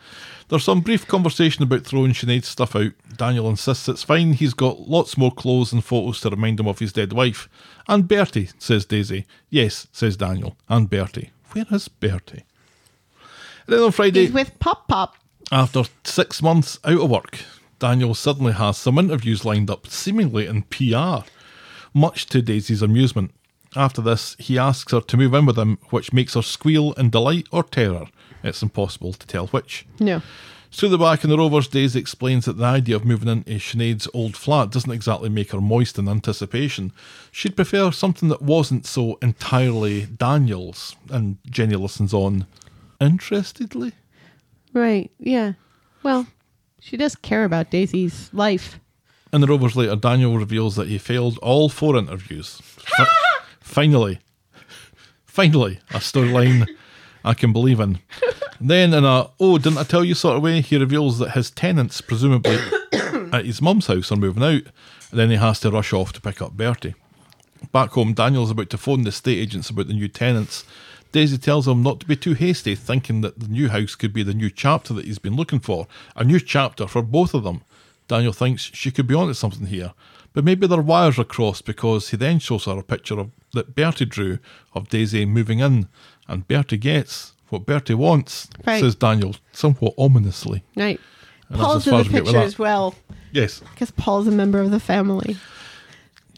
There's some brief conversation about throwing Sinead's stuff out. Daniel insists it's fine, he's got lots more clothes and photos to remind him of his dead wife. And Bertie, says Daisy. Yes, says Daniel. And Bertie. Where is Bertie? Then on Friday, He's with Pop Pop. after six months out of work, Daniel suddenly has some interviews lined up, seemingly in PR, much to Daisy's amusement. After this, he asks her to move in with him, which makes her squeal in delight or terror. It's impossible to tell which. No. To the back in the Rovers, Daisy explains that the idea of moving into Sinead's old flat doesn't exactly make her moist in anticipation. She'd prefer something that wasn't so entirely Daniel's. And Jenny listens on interestedly. Right. Yeah. Well, she does care about Daisy's life. In the Rovers later, Daniel reveals that he failed all four interviews. Fi- finally, finally, a storyline I can believe in. then, in a oh, didn't I tell you sort of way, he reveals that his tenants, presumably at his mum's house, are moving out. And then he has to rush off to pick up Bertie. Back home, Daniel's about to phone the estate agents about the new tenants. Daisy tells him not to be too hasty, thinking that the new house could be the new chapter that he's been looking for. A new chapter for both of them. Daniel thinks she could be onto something here, but maybe their wires are crossed because he then shows her a picture of that Bertie drew of Daisy moving in, and Bertie gets what Bertie wants, Right. says Daniel, somewhat ominously. Right. And Paul's in the we get with picture as well, Yes. because Paul's a member of the family.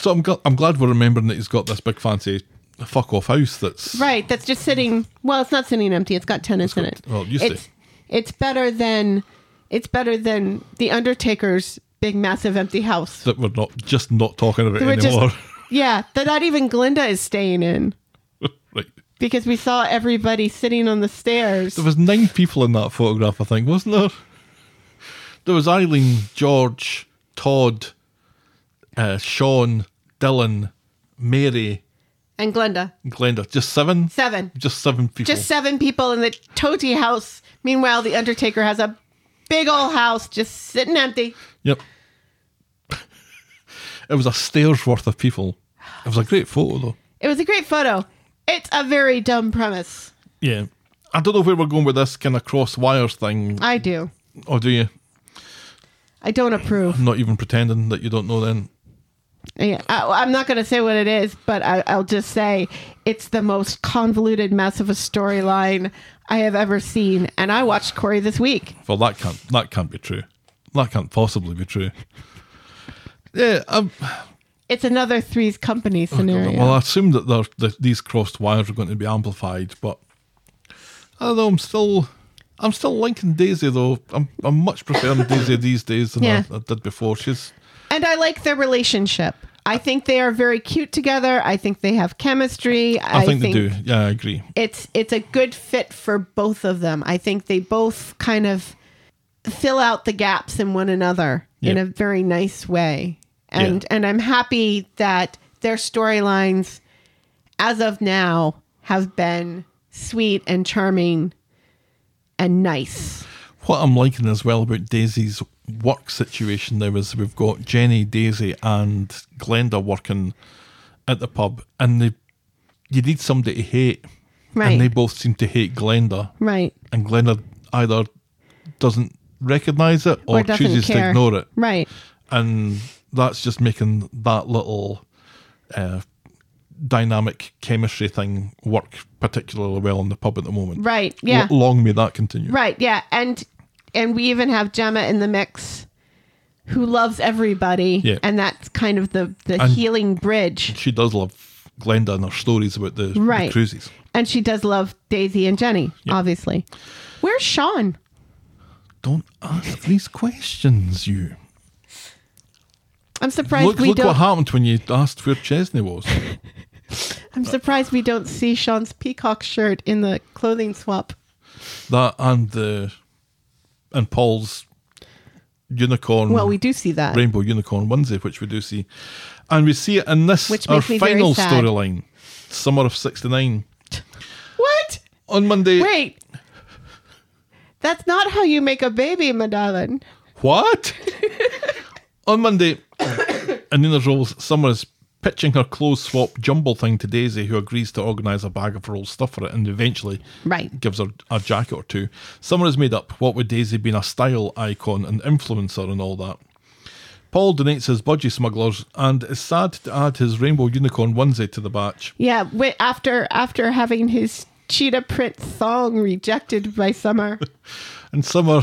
So I'm, gl- I'm glad we're remembering that he's got this big fancy fuck off house that's Right. That's just sitting. Well, it's not sitting empty. It's got tenants in it. well, used to. it's it's better than it's better than the Undertaker's big massive empty house. that we're not just not talking about were anymore. just yeah. That not even Glenda is staying in right. because we saw everybody sitting on the stairs. There was nine people in that photograph, I think, wasn't there? There was Eileen, George, Todd, uh, Sean, Dylan, Mary, and Glenda. Glenda. Just seven? Seven. Just seven people. Just seven people in the Toty house. Meanwhile, the Undertaker has a big old house just sitting empty. Yep. it was a stairs worth of people. It was a great photo, though. It was a great photo. It's a very dumb premise. Yeah. I don't know where we're going with this kind of cross wires thing. I do. Or do you? I don't approve. I'm not even pretending that you don't know then. Yeah, I, I'm not going to say what it is, but I, I'll just say it's the most convoluted mess of a storyline I have ever seen. And I watched Corrie this week. Well, that can't that can't be true. That can't possibly be true. Yeah, um, It's another Three's Company scenario. well, I assume that that these crossed wires are going to be amplified, but I don't know. I'm still, I'm still liking Daisy though. I'm, I'm much preferring Daisy these days than Yeah. I, I did before. She's and I like their relationship. I think they are very cute together. I think they have chemistry. I, think, they do. Yeah, I agree. It's it's a good fit for both of them. I think they both kind of fill out the gaps in one another in a very nice way. And Yeah. and I'm happy that their storylines as of now have been sweet and charming and nice. What I'm liking as well about Daisy's work situation now is we've got Jenny, Daisy, and Glenda working at the pub, and they you need somebody to hate, Right. and they both seem to hate Glenda, Right. and Glenda either doesn't recognize it or, Or chooses to ignore it, Right. and that's just making that little uh, dynamic chemistry thing work particularly well in the pub at the moment. Right. Yeah. L- long may that continue. Right, yeah. And and we even have Gemma in the mix who loves everybody. Yeah. And that's kind of the, the And- healing bridge. She does love Glenda and her stories about the, the Right. cruises. And she does love Daisy and Jenny, Yeah. obviously. Where's Sean? Don't ask these questions, you. I'm surprised Look, we look don't what happened when you asked where Chesney was. I'm surprised we don't see Sean's peacock shirt in the clothing swap. that and the and Paul's unicorn. Well, we do see that. rainbow unicorn onesie, which we do see, and we see it in this Which our makes me very final storyline, summer of '69. What? On Monday, Wait. That's not how you make a baby, my darling. What? On Monday, in Nina's Rolls, Summer is pitching her clothes swap jumble thing to Daisy, who agrees to organise a bag of her old stuff for it and eventually Right. gives her a jacket or two. Summer is made up, what with Daisy being a style icon and influencer and all that. Paul donates his budgie smugglers and is sad to add his rainbow unicorn onesie to the batch. Yeah, wi- after after having his cheetah print thong rejected by Summer. And Summer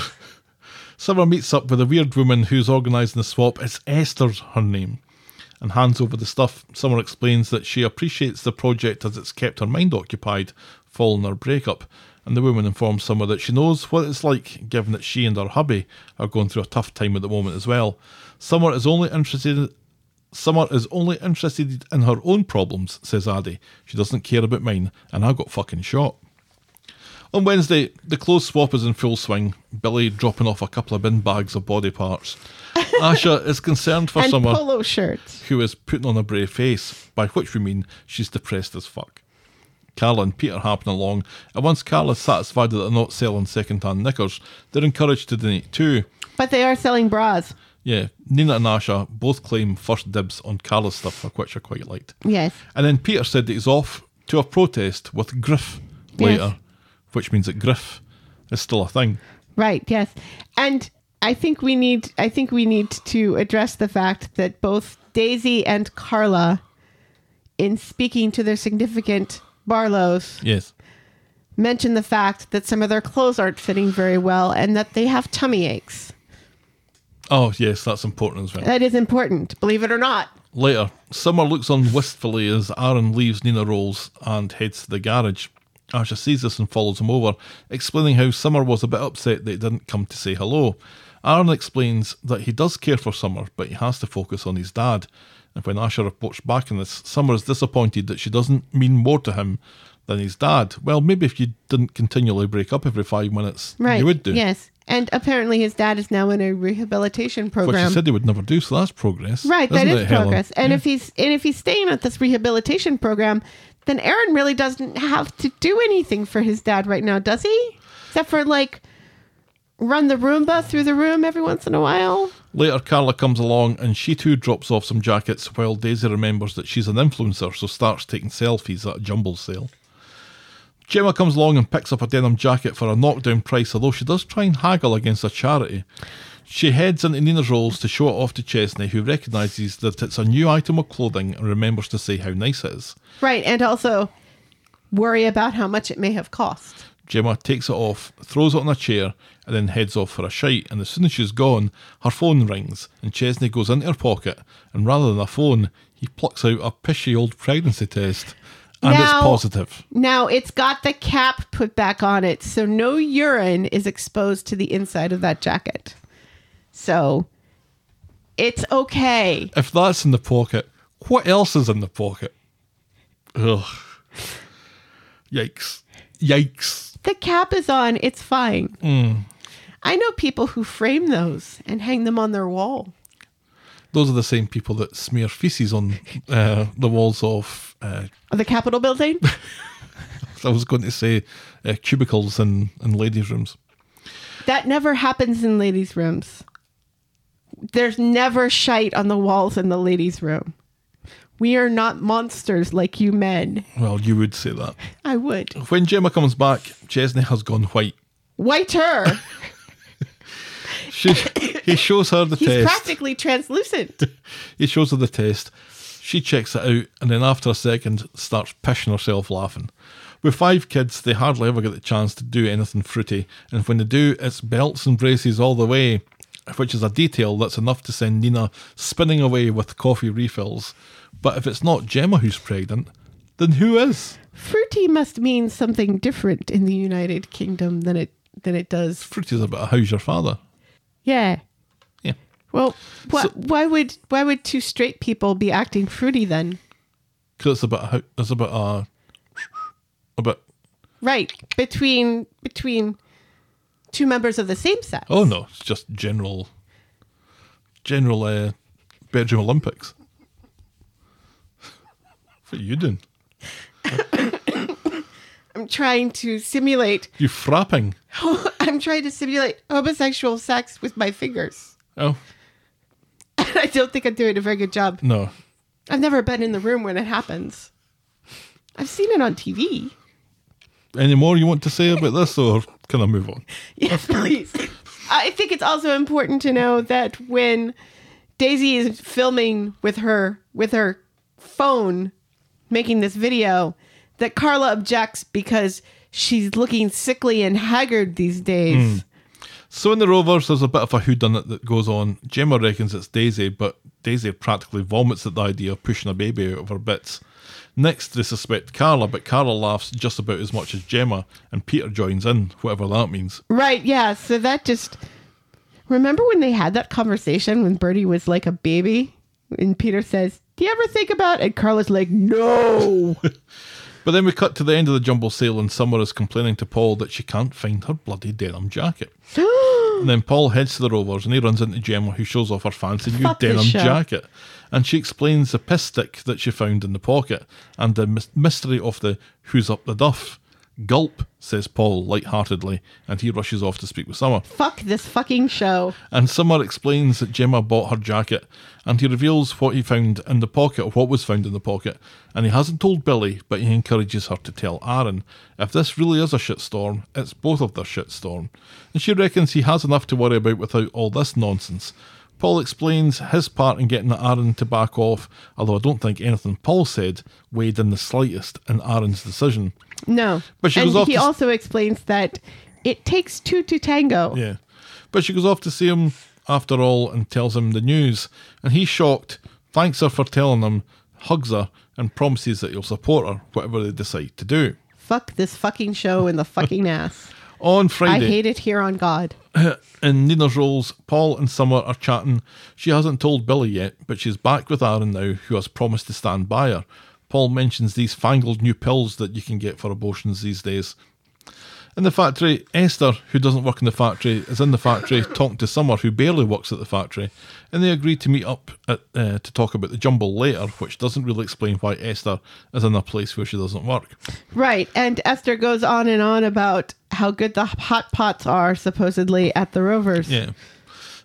Summer meets up with a weird woman who's organising the swap. It's Esther's her name. And hands over the stuff. Summer explains that she appreciates the project as it's kept her mind occupied following her breakup. And the woman informs Summer that she knows what it's like, given that she and her hubby are going through a tough time at the moment as well. Summer is only interested Summer is only interested in her own problems, says Addy. She doesn't care about mine, and I got fucking shot. On Wednesday, the clothes swap is in full swing. Billy dropping off a couple of bin bags of body parts. Asha is concerned for and Summer, polo shirts. who is putting on a brave face, by which we mean she's depressed as fuck. Carla and Peter happen along, and once Carla is satisfied that they're not selling second-hand knickers, they're encouraged to donate too. But they are selling bras. Yeah, Nina and Asha both claim first dibs on Carla's stuff, which I quite liked. Yes. And then Peter said that he's off to a protest with Griff later, which means that Griff is still a thing. Right, yes. And I think we need I think we need to address the fact that both Daisy and Carla in speaking to their significant Barlows Yes. mention the fact that some of their clothes aren't fitting very well and that they have tummy aches. Oh, yes, that's important as well. That is important, believe it or not. Later, Summer looks on wistfully as Aaron leaves Nina Rolls and heads to the garage. Asha sees this and follows him over, explaining how Summer was a bit upset that he didn't come to say hello. Aaron explains that he does care for Summer, but he has to focus on his dad. And when Asha reports back on this, Summer is disappointed that she doesn't mean more to him than his dad. Well, maybe if you didn't continually break up every five minutes, Right. you would do. Yes. And apparently his dad is now in a rehabilitation Which program. he said he would never do, so that's progress. Right, that is it, Helen? progress. And Yeah. if he's and if he's staying at this rehabilitation program, then Aaron really doesn't have to do anything for his dad right now, does he? Except for like run the Roomba through the room every once in a while. Later, Carla comes along and she too drops off some jackets while Daisy remembers that she's an influencer, so starts taking selfies at a jumble sale. Gemma comes along and picks up a denim jacket for a knockdown price, although she does try and haggle against a charity. She heads into Nina's rolls to show it off to Chesney, who recognises that it's a new item of clothing and remembers to say how nice it is. Right, and also worry about how much it may have cost. Gemma takes it off, throws it on a chair, and then heads off for a shite. And as soon as she's gone, her phone rings, and Chesney goes into her pocket, and rather than a phone, he plucks out a pishy old pregnancy test. And Now- it's positive. Now it's got the cap put back on it, so no urine is exposed to the inside of that jacket. So it's okay. If that's in the pocket, what else is in the pocket? Ugh. Yikes. Yikes. The cap is on, it's fine. I know people who frame those and hang them on their wall. Those are the same people that smear feces on uh, the walls of, uh, The Capitol building? I was going to say, uh, cubicles in, in ladies' rooms. that never happens in ladies' rooms. There's never shite on the walls in the ladies' room. We are not monsters like you men. Well, you would say that. I would. When Gemma comes back, Chesney has gone white. Whiter. She, he shows her the He's test. practically translucent. He shows her the test. She checks it out and then after a second starts pissing herself laughing. With five kids, they hardly ever get the chance to do anything fruity, and when they do, it's belts and braces all the way, which is a detail that's enough to send Nina spinning away with coffee refills. But if it's not Gemma who's pregnant, then who is? Fruity must mean something different in the United Kingdom than it than it does. Fruity's about how's your father? Yeah. Yeah. Well, wh- So- why would why would two straight people be acting fruity then? Because it's about how, it's about uh, about Right between between two members of the same sex. oh no, it's just general, general uh, bedroom Olympics. What are you doing? I'm trying to simulate. You frapping? I'm trying to simulate homosexual sex with my fingers. Oh I don't think I'm doing a very good job. no, I've never been in the room when it happens. I've seen it on TV. any more you want to say about this, or can I move on? Yes, please. I think it's also important to know that when Daisy is filming with her with her phone making this video, that Carla objects because she's looking sickly and haggard these days. Hmm. So in the Rovers, there's a bit of a whodunit that goes on. Gemma reckons it's Daisy, but Daisy practically vomits at the idea of pushing a baby out of her bits. Next, they suspect Carla, but Carla laughs just about as much as Gemma, and Peter joins in, whatever that means. Right, yeah. So that just remember when they had that conversation when Bertie was like a baby? And Peter says, Do you ever think about and Carla's like, No. But then we cut to the end of the jumble sale, and Summer is complaining to Paul that she can't find her bloody denim jacket. and then Paul heads to the Rovers, and he runs into Gemma, who shows off her fancy new Fuck denim jacket. And she explains the piss stick that she found in the pocket and the mystery of the who's up the duff. Gulp, says Paul light-heartedly, and he rushes off to speak with Summer. Fuck this fucking show. And Summer explains that Gemma bought her jacket, and he reveals what he found in the pocket, or what was found in the pocket. And he hasn't told Billy, but he encourages her to tell Aaron. If this really is a shitstorm, it's both of their shitstorm. And she reckons he has enough to worry about without all this nonsense. Paul explains his part in getting Aaron to back off, although I don't think anything Paul said weighed in the slightest in Aaron's decision. No. But she and goes off he to also explains that it takes two to tango. Yeah. But she goes off to see him after all and tells him the news. And he's shocked, thanks her for telling him, hugs her, and promises that he'll support her, whatever they decide to do. Fuck this fucking show in the fucking ass. On Friday. I hate it here on God. in Nina's Rolls, Paul and Summer are chatting. She hasn't told Billy yet, but she's back with Aaron now, who has promised to stand by her. Paul mentions these fangled new pills that you can get for abortions these days. In the factory, Esther, who doesn't work in the factory, is in the factory talking to Summer, who barely works at the factory, and they agree to meet up at, uh, to talk about the jumble later, which doesn't really explain why Esther is in a place where she doesn't work. Right. And Esther goes on and on about how good the hot pots are, supposedly, at the Rovers. Yeah.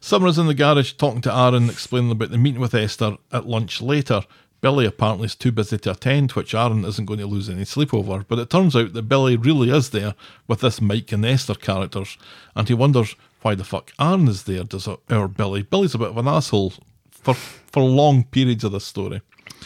Summer is in the garage talking to Aaron, explaining about the meeting with Esther at lunch later. Billy apparently is too busy to attend, which Aaron isn't going to lose any sleep over. But it turns out that Billy really is there with this Mike and Esther characters, and he wonders why the fuck Aaron is there. Does our Billy? Billy's a bit of an asshole for for long periods of this story.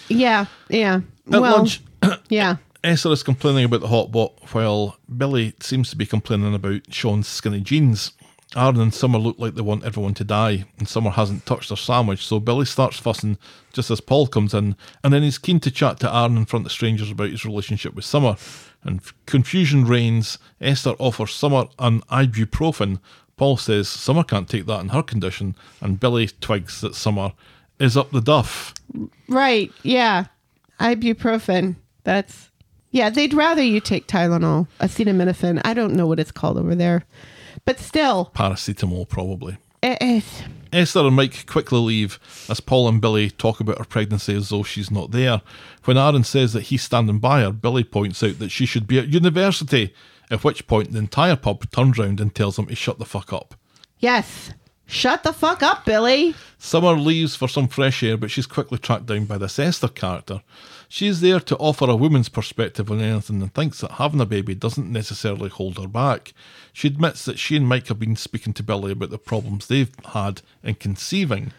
Yeah, yeah. At well, lunch, yeah. Esther is complaining about the hot pot, while Billy seems to be complaining about Sean's skinny jeans. Aaron and Summer look like they want everyone to die, and Summer hasn't touched her sandwich, so Billy starts fussing just as Paul comes in, and then he's keen to chat to Aaron in front of strangers about his relationship with Summer. And confusion reigns. Esther offers Summer an ibuprofen. Paul says Summer can't take that in her condition, and Billy twigs that Summer is up the duff. Right. Yeah. Ibuprofen. That's yeah. They'd rather you take Tylenol, acetaminophen. I don't know what it's called over there, but still, Paracetamol, probably. it's Esther and Mike quickly leave as Paul and Billy talk about her pregnancy as though she's not there. When Aaron says that he's standing by her, Billy points out that she should be at university, at which point the entire pub turns round and tells him to shut the fuck up. yes. Shut the fuck up, Billy. Summer leaves for some fresh air, but she's quickly tracked down by this Esther character. She's there to offer a woman's perspective on anything and thinks that having a baby doesn't necessarily hold her back. She admits that she and Mike have been speaking to Billy about the problems they've had in conceiving.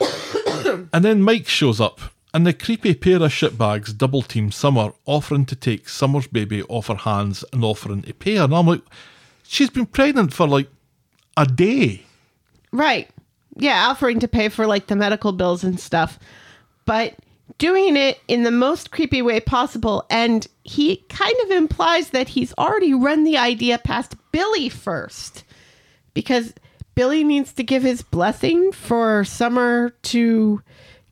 and then Mike shows up, and the creepy pair of shitbags double team Summer, offering to take Summer's baby off her hands and offering to pay her. And I'm like, she's been pregnant for like a day. Right. Yeah, offering to pay for like the medical bills and stuff, but doing it in the most creepy way possible. And he kind of implies that he's already run the idea past Billy first because Billy needs to give his blessing for Summer to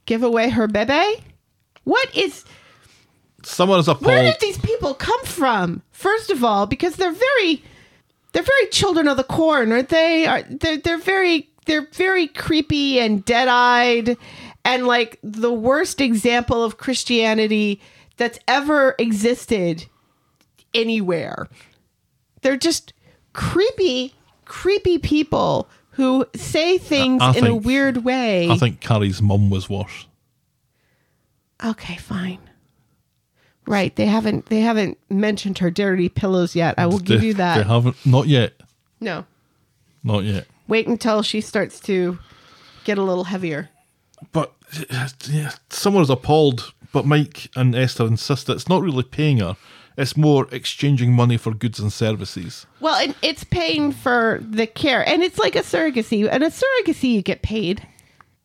give away her bebe. What is Summer is appalled. where did these people come from? First of all, because they're very they're very children of the corn, aren't they? Are they're they're very they're very creepy and dead-eyed and like the worst example of Christianity that's ever existed anywhere. They're just creepy, creepy people who say things I in a weird way. I think Carrie's mum was worse. Okay, fine. Right, they haven't they haven't mentioned her dirty pillows yet. I will give They- you They that. haven't. Not yet. No. Not yet. Wait until she starts to get a little heavier. Yeah, Summer's appalled. But Mike and Esther insist that it's not really paying her. It's more exchanging money for goods and services. Well, it's paying for the care, and it's like a surrogacy. And a surrogacy, you get paid.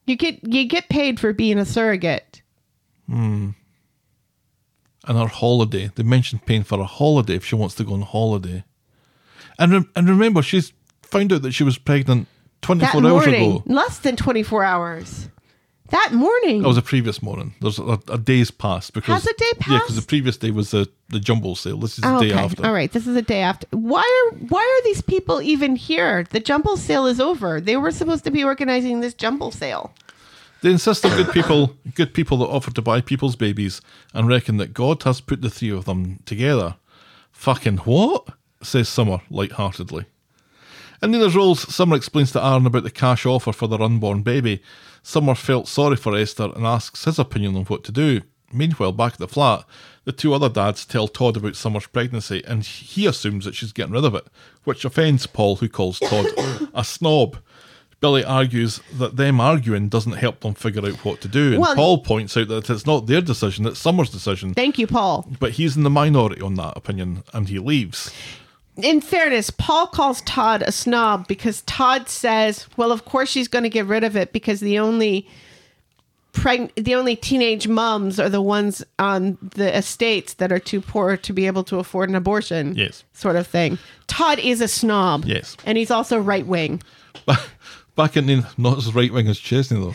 You get you get paid for being a surrogate. Hmm. And her holiday. They mentioned paying for a holiday if she wants to go on holiday. And rem- and remember, she's found out that she was pregnant 24 hours morning, ago. less than twenty four hours. That morning. That was the previous morning. There's a, a day's passed because Has a day passed. Yeah, because the previous day was the the jumbo sale. This is the Oh, day okay. after. All right, this is the day after. Why are why are these people even here? The jumble sale is over. They were supposed to be organizing this jumble sale. They insist on good people, good people that offer to buy people's babies and reckon that God has put the three of them together. Fucking what? says Summer light-heartedly. In Nina's Rolls, Summer explains to Aaron about the cash offer for their unborn baby. Summer felt sorry for Esther and asks his opinion on what to do. Meanwhile, back at the flat, the two other dads tell Todd about Summer's pregnancy and he assumes that she's getting rid of it, which offends Paul, who calls Todd a snob. Billy argues that them arguing doesn't help them figure out what to do, and Well- Paul points out that it's not their decision, it's Summer's decision. Thank you, Paul. But he's in the minority on that opinion, and he leaves. In fairness, Paul calls Todd a snob because Todd says, "Well, of course she's going to get rid of it because the only preg- the only teenage mums are the ones on the estates that are too poor to be able to afford an abortion." Yes. sort of thing. Todd is a snob. Yes. and he's also right wing. Back in Nina, not as right wing as Chesney though.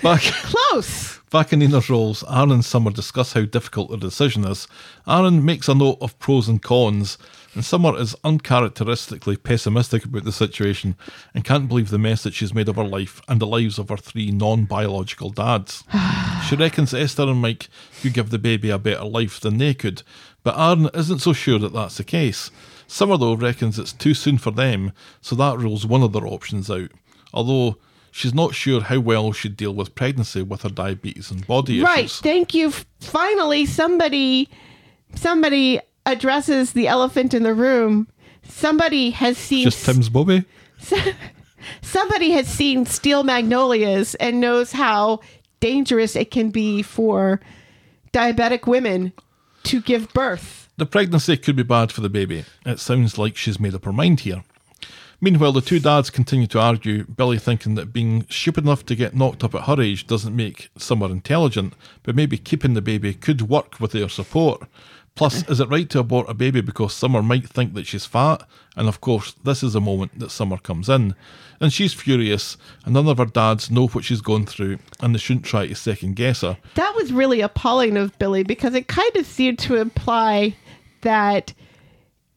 Back Close. back in Nina's Rolls, Aaron and Summer discuss how difficult the decision is. Aaron makes a note of pros and cons, and Summer is uncharacteristically pessimistic about the situation and can't believe the mess that she's made of her life and the lives of her three non-biological dads. she reckons Esther and Mike could give the baby a better life than they could, but Aaron isn't so sure that that's the case. Summer though reckons it's too soon for them, so that rules one of their options out. Although she's not sure how well she'd deal with pregnancy with her diabetes and body Right. issues. Right. Thank you. Finally, somebody, somebody addresses the elephant in the room. Somebody has seen. Just Tim's Bobby. somebody has seen steel magnolias and knows how dangerous it can be for diabetic women to give birth. The pregnancy could be bad for the baby. It sounds like she's made up her mind here. Meanwhile, the two dads continue to argue, Billy thinking that being stupid enough to get knocked up at her age doesn't make Summer intelligent, but maybe keeping the baby could work with their support. Plus, is it right to abort a baby because Summer might think that she's fat? And of course, this is the moment that Summer comes in. And she's furious, and none of her dads know what she's going through, and they shouldn't try to second guess her. That was really appalling of Billy because it kind of seemed to imply that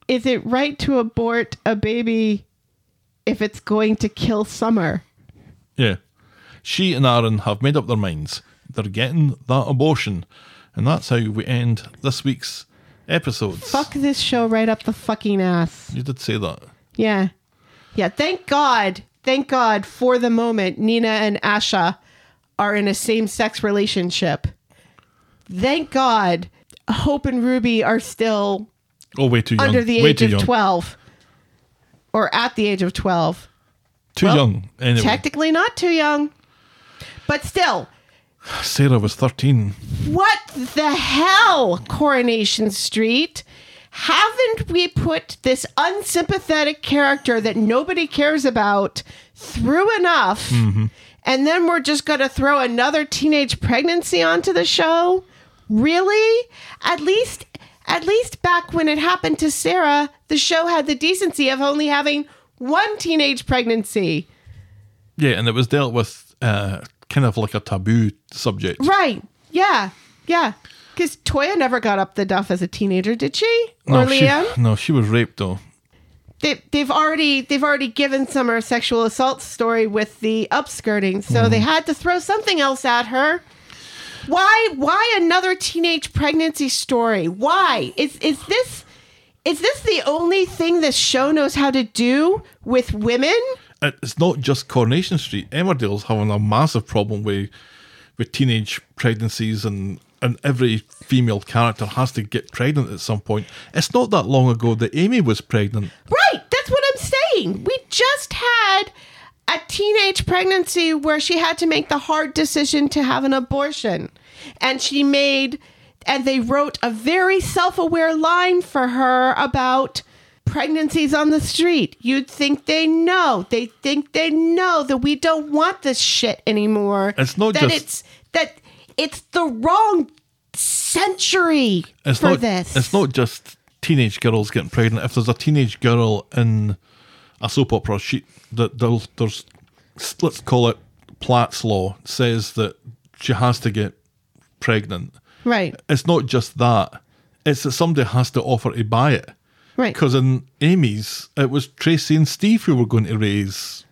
is it right to abort a baby if it's going to kill Summer? Yeah. She and Aaron have made up their minds. They're getting that abortion. And that's how we end this week's episodes. Fuck this show right up the fucking ass. You did say that. Yeah. Yeah. Thank God. Thank God for the moment Nina and Asha are in a same sex relationship. Thank God Hope and Ruby are still Oh, way too young. under the way age of young. 12 or at the age of 12. Too Well, young. Anyway, Technically not too young. But still, Sarah was 13. what the hell, Coronation Street? Haven't we put this unsympathetic character that nobody cares about through enough? And then we're just going to throw another teenage pregnancy onto the show? Really? At least at least back when it happened to Sarah, the show had the decency of only having one teenage pregnancy. Yeah, and it was dealt with uh, kind of like a taboo subject. Right. Yeah. Yeah. Because Toyah never got up the duff as a teenager, did she? Or no, she, no, she was raped though. They, they've already they've already given Summer a sexual assault story with the upskirting, so they mm. had to throw something else at her. Why why another teenage pregnancy story? Why? Is is this is this the only thing this show knows how to do with women? It- It's not just Coronation Street. Emmerdale's having a massive problem with with teenage pregnancies and and every female character has to get pregnant at some point. It's not that long ago that Amy was pregnant. Right, that's what I'm saying. We just had a teenage pregnancy where she had to make the hard decision to have an abortion. And she made, and they wrote a very self aware line for her about pregnancies on the street. You'd think they know. They think they know that we don't want this shit anymore. It's not that just- it's that it's the wrong century It's for not this. it's not just teenage girls getting pregnant. If there's a teenage girl in a soap opera, she that there's, there's let's call it Platt's law says that she has to get pregnant. right. It's not just that. It's that somebody has to offer to buy it. Right. Because in Amy's, it was Tracy and Steve who were going to raise,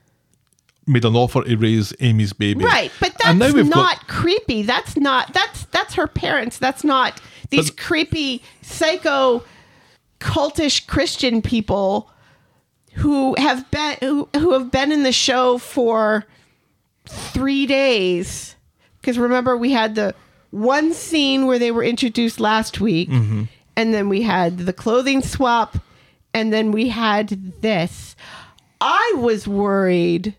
made an offer to raise Amy's baby. Right, but that's not got- creepy. That's not that's that's her parents. That's not these But- creepy psycho cultish Christian people who have been who, who have been in the show for 3 days. Cuz remember we had the one scene where they were introduced last week Mm-hmm. And then we had the clothing swap and then we had this. I was worried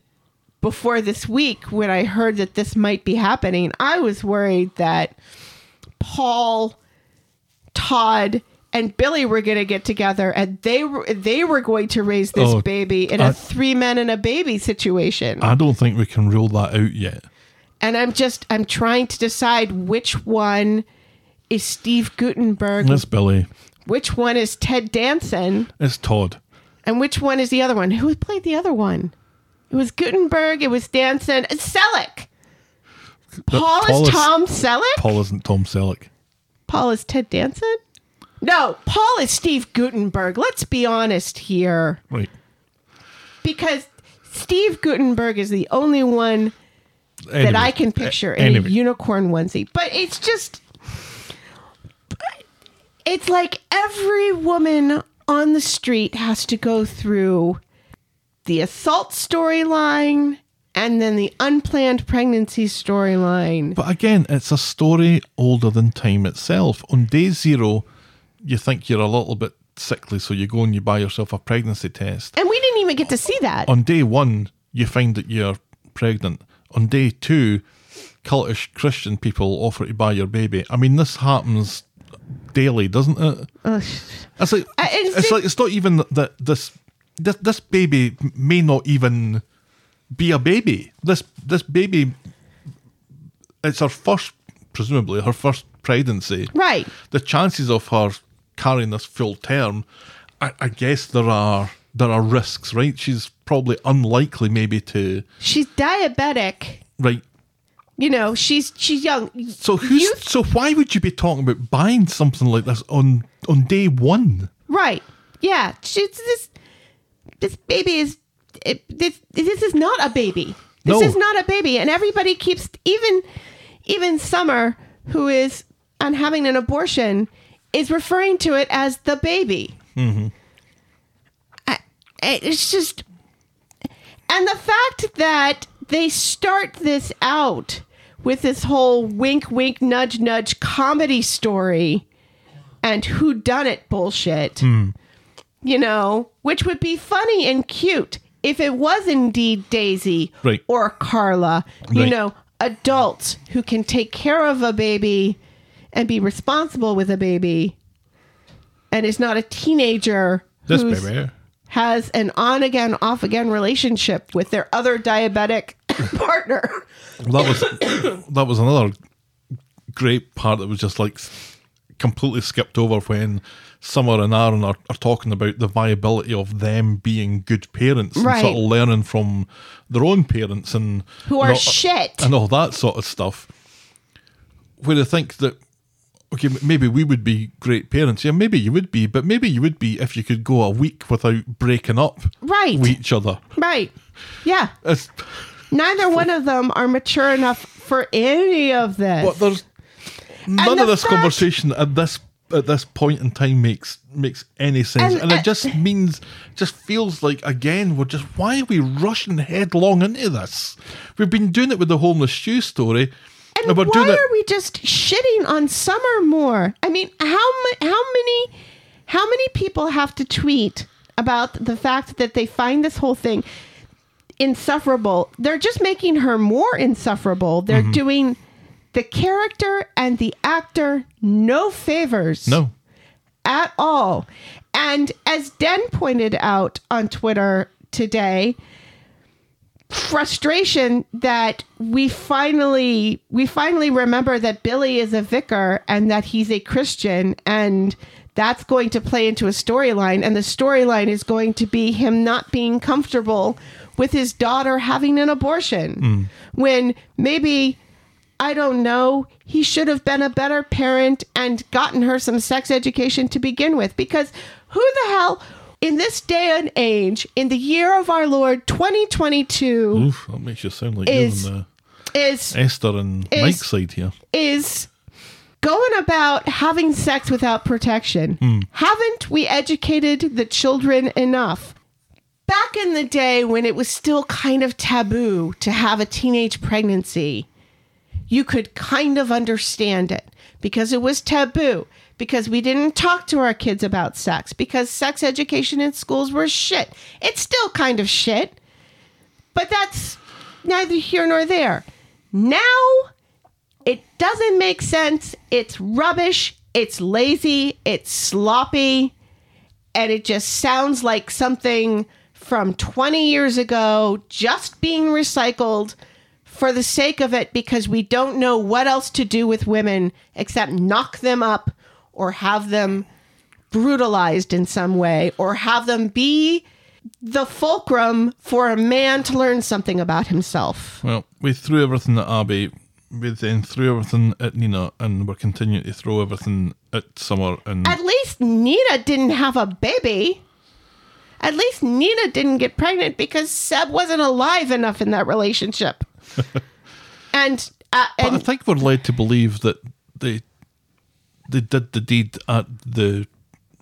before this week when I heard that this might be happening, I was worried that Paul, Todd, and Billy were going to get together and they were they were going to raise this Oh, baby in I- a three men and a baby situation. I don't think we can rule that out yet. and I'm just I'm trying to decide which one is Steve Guttenberg, It's Billy. which one is Ted Danson, It's Todd. and which one is the other one? Who played the other one? It was Guttenberg, it was Danson, it's Selleck. Paul, Paul is is- Tom Selleck? Paul isn't Tom Selleck. Paul is Ted Danson? No, Paul is Steve Guttenberg. Let's be honest here. Right. Because Steve Guttenberg is the only one that Anyway, I can picture a- in anyway. a unicorn onesie. But it's just it's like every woman on the street has to go through the assault storyline, and then the unplanned pregnancy storyline. But again, it's a story older than time itself. On day zero, you think you're a little bit sickly, so you go and you buy yourself a pregnancy test. And we didn't even get to see that. On day one, you find that you're pregnant. On day two, cultish Christian people offer to buy your baby. I mean, this happens daily, doesn't it? It's like it's it's like it's not even that this this this baby may not even be a baby. This this baby, it's her first, presumably her first pregnancy. Right. The chances of her carrying this full term, I, I guess there are there are risks, right? She's probably unlikely, maybe to She's diabetic. right. You know, she's she's young. So who's You- so why would you be talking about buying something like this on on day one? right? Yeah, she's this this baby is it, this this is not a baby. This No. is not a baby, and everybody keeps even even Summer, who is on having an abortion, is referring to it as the baby. Mm-hmm. I, it's just, and the fact that they start this out with this whole wink, wink, nudge, nudge comedy story and who done it bullshit. Hmm. You know, which would be funny and cute if it was indeed Daisy Right. or Carla. You Right. know, adults who can take care of a baby and be responsible with a baby and is not a teenager This baby. has an on again, off again relationship with their other diabetic partner. That was that was another great part that was just like completely skipped over when Summer and Aaron are, are talking about the viability of them being good parents Right. and sort of learning from their own parents and Who are and all- shit. and all that sort of stuff. Where I think that okay, maybe we would be great parents. Yeah, maybe you would be, but maybe you would be if you could go a week without breaking up Right. with each other. Right. Yeah. It's, Neither one of them are mature enough for any of this. But there's none the of this fact- conversation at this at this point in time makes makes any sense, And, and, it just means just feels like again we're just why are we rushing headlong into this? We've been doing it with the homeless Stu story, and we're why are we just shitting on Summer more? I mean, how ma- how many how many people have to tweet about the fact that they find this whole thing insufferable? They're just making her more insufferable. They're Mm-hmm. doing the character and the actor no favors. no, at all. And as Den pointed out on Twitter today, frustration that we finally we finally remember that Billy is a vicar and that he's a Christian and that's going to play into a storyline and the storyline is going to be him not being comfortable with his daughter having an abortion when maybe I don't know. He should have been a better parent and gotten her some sex education to begin with. Because who the hell, in this day and age, in the year of our Lord 2022, Oof, that makes you sound like Is- you uh, on is Esther and is- Mike's side here. is going about having sex without protection. Hmm. Haven't we educated the children enough? Back in the day when it was still kind of taboo to have a teenage pregnancy, you could kind of understand it because it was taboo, because we didn't talk to our kids about sex, because sex education in schools was shit. It's still kind of shit, but that's neither here nor there. Now, it doesn't make sense. It's rubbish. It's lazy. It's sloppy. And it just sounds like something from 20 years ago just being recycled for the sake of it because we don't know what else to do with women except knock them up or have them brutalized in some way or have them be the fulcrum for a man to learn something about himself. Well, we threw everything at Abby. We then threw everything at Nina, and we're continuing to throw everything at Summer. And At least Nina didn't have a baby. At least Nina didn't get pregnant because Seb wasn't alive enough in that relationship. and uh, But I think we're led to believe that they they did the deed at the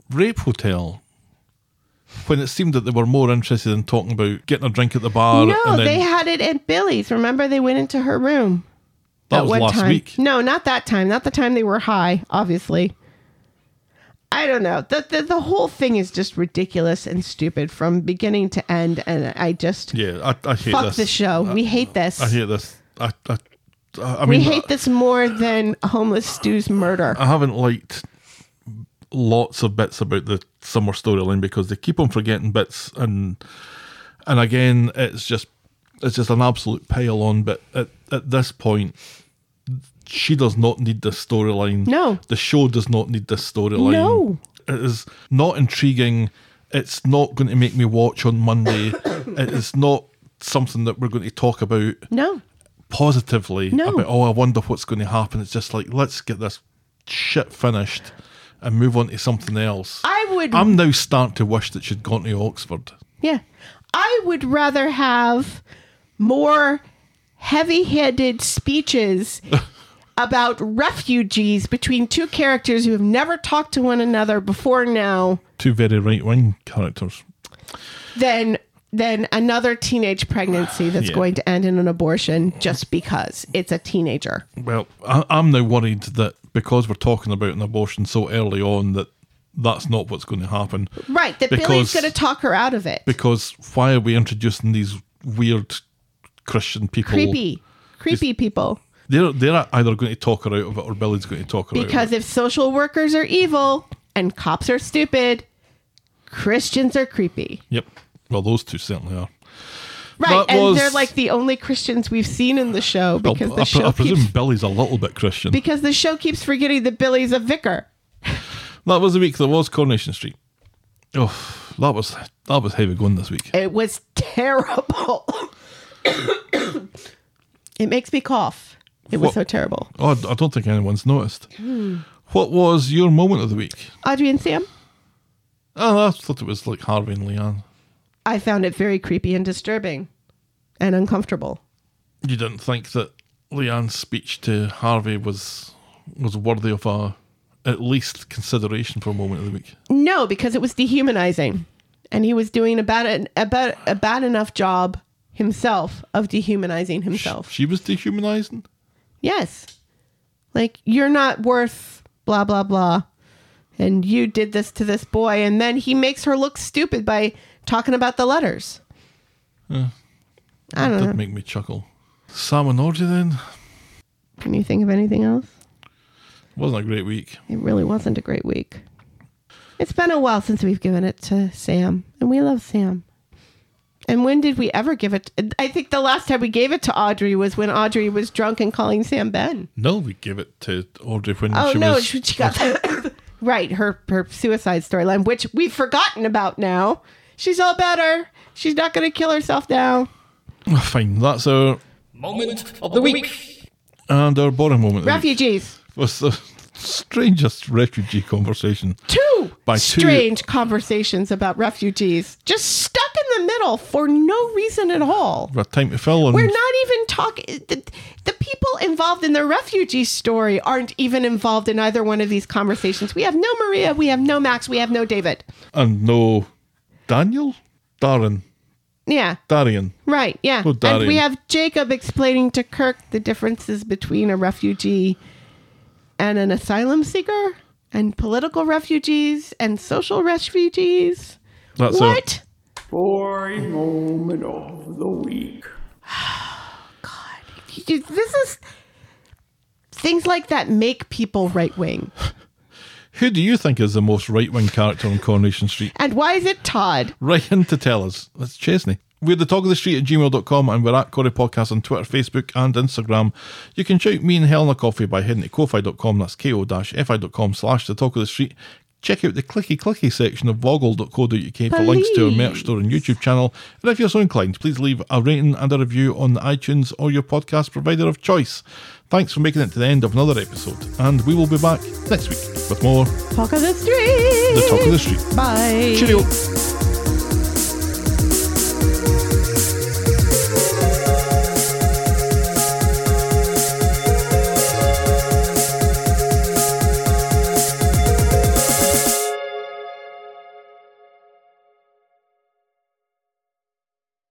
rape hotel. when it seemed that they were more interested in talking about getting a drink at the bar. no, and then, they had it at Billy's. Remember, they went into her room. that at was last time. week. No, not that time. Not the time they were high, obviously. I don't know. The, the the whole thing is just ridiculous and stupid from beginning to end, and I just Yeah, I, I hate fuck this. the show. we hate this. I hate this. I, I, I we mean, hate this more than homeless Stu's murder. I haven't liked lots of bits about the summer storyline because they keep on forgetting bits and and again it's just it's just an absolute pile on but at, at this point she does not need this storyline No. the show does not need this storyline No. it is not intriguing it's not going to make me watch on monday it is not something that we're going to talk about no, positively No. about oh I wonder what's going to happen. It's just like let's get this shit finished and move on to something else. I would. I'm now starting to wish that she'd gone to Oxford. Yeah. I would rather have more heavy handed speeches about refugees between two characters who have never talked to one another before now Two very right wing characters. Then than another teenage pregnancy that's Yeah. going to end in an abortion just because it's a teenager. Well, I, I'm now worried that because we're talking about an abortion so early on that that's not what's going to happen. Right, that Billy's going to talk her out of it. Because why are we introducing these weird Christian people? Creepy. Creepy people. They're they're either going to talk her out of it or Billy's going to talk her out. Because of it. if social workers are evil and cops are stupid, Christians are creepy. Yep. Well, those two certainly are. Right, That and was- they're like the only Christians we've seen in the uh, show Well, because I, the pre- show I presume keeps Billy's a little bit Christian. because the show keeps forgetting that Billy's a vicar. that was the week there was Coronation Street. Oh, that was that was heavy going this week. It was terrible. it makes me cough. It was What- so terrible. Oh, I I don't think anyone's noticed. Hmm. What was your moment of the week? Audrey and Sam, Oh, I thought it was like Harvey and Leanne. I found it very creepy and disturbing and uncomfortable. You didn't think that Leanne's speech to Harvey was was worthy of a at least consideration for a moment of the week. No, because it was dehumanizing, and he was doing a bad a bad, a bad enough job himself of dehumanizing himself. She was dehumanizing. Yes, like you're not worth blah blah blah, and you did this to this boy, and then he makes her look stupid by talking about the letters. I don't Did know. make me chuckle. Sam and Audrey then Can you think of anything else? It wasn't a great week. It really wasn't a great week. It's been a while since we've given it to Sam, and we love Sam. And when did we ever give it? I think the last time we gave it to Audrey was when Audrey was drunk and calling Sam Ben. No, we gave it to Audrey when Oh she no, was she, she got right her her suicide storyline, which we've forgotten about now. She's all better. She's not going to kill herself now. Oh, fine. That's our Moment of the week. and our boring moment. of the week Refugees. was the strangest refugee conversation. Two By two- strange conversations about refugees, just stuck in the middle for no reason at all. We had time to fill We're not even talking. The, the people involved in the refugee story aren't even involved in either one of these conversations. We have no Maria, we have no Max, we have no David. and no Daniel, Darren, Yeah, Darian. right. Yeah. Oh, and we have Jacob explaining to Kirk the differences between a refugee and an asylum seeker, and political refugees and social refugees. That's our- what? Boring moment of the week. You- This is things like that make people right wing. Who do you think is the most right wing character on Coronation Street? And why is it Todd? Write in to tell us. That's Chesney. We're the talk of the street at gmail.com and we're at Corrie Podcast on Twitter, Facebook, and Instagram. You can shout me and Helen a coffee by heading to ko-fi.com, that's ko-fi.com slash the talk of the street. Check out the clicky clicky section of vogon.co.uk for links to our merch store and YouTube channel. And if you're so inclined, please leave a rating and a review on iTunes or your podcast provider of choice. Thanks for making it to the end of another episode, and we will be back next week with more Talk of the street. The Talk of the Street. Bye. Cheerio.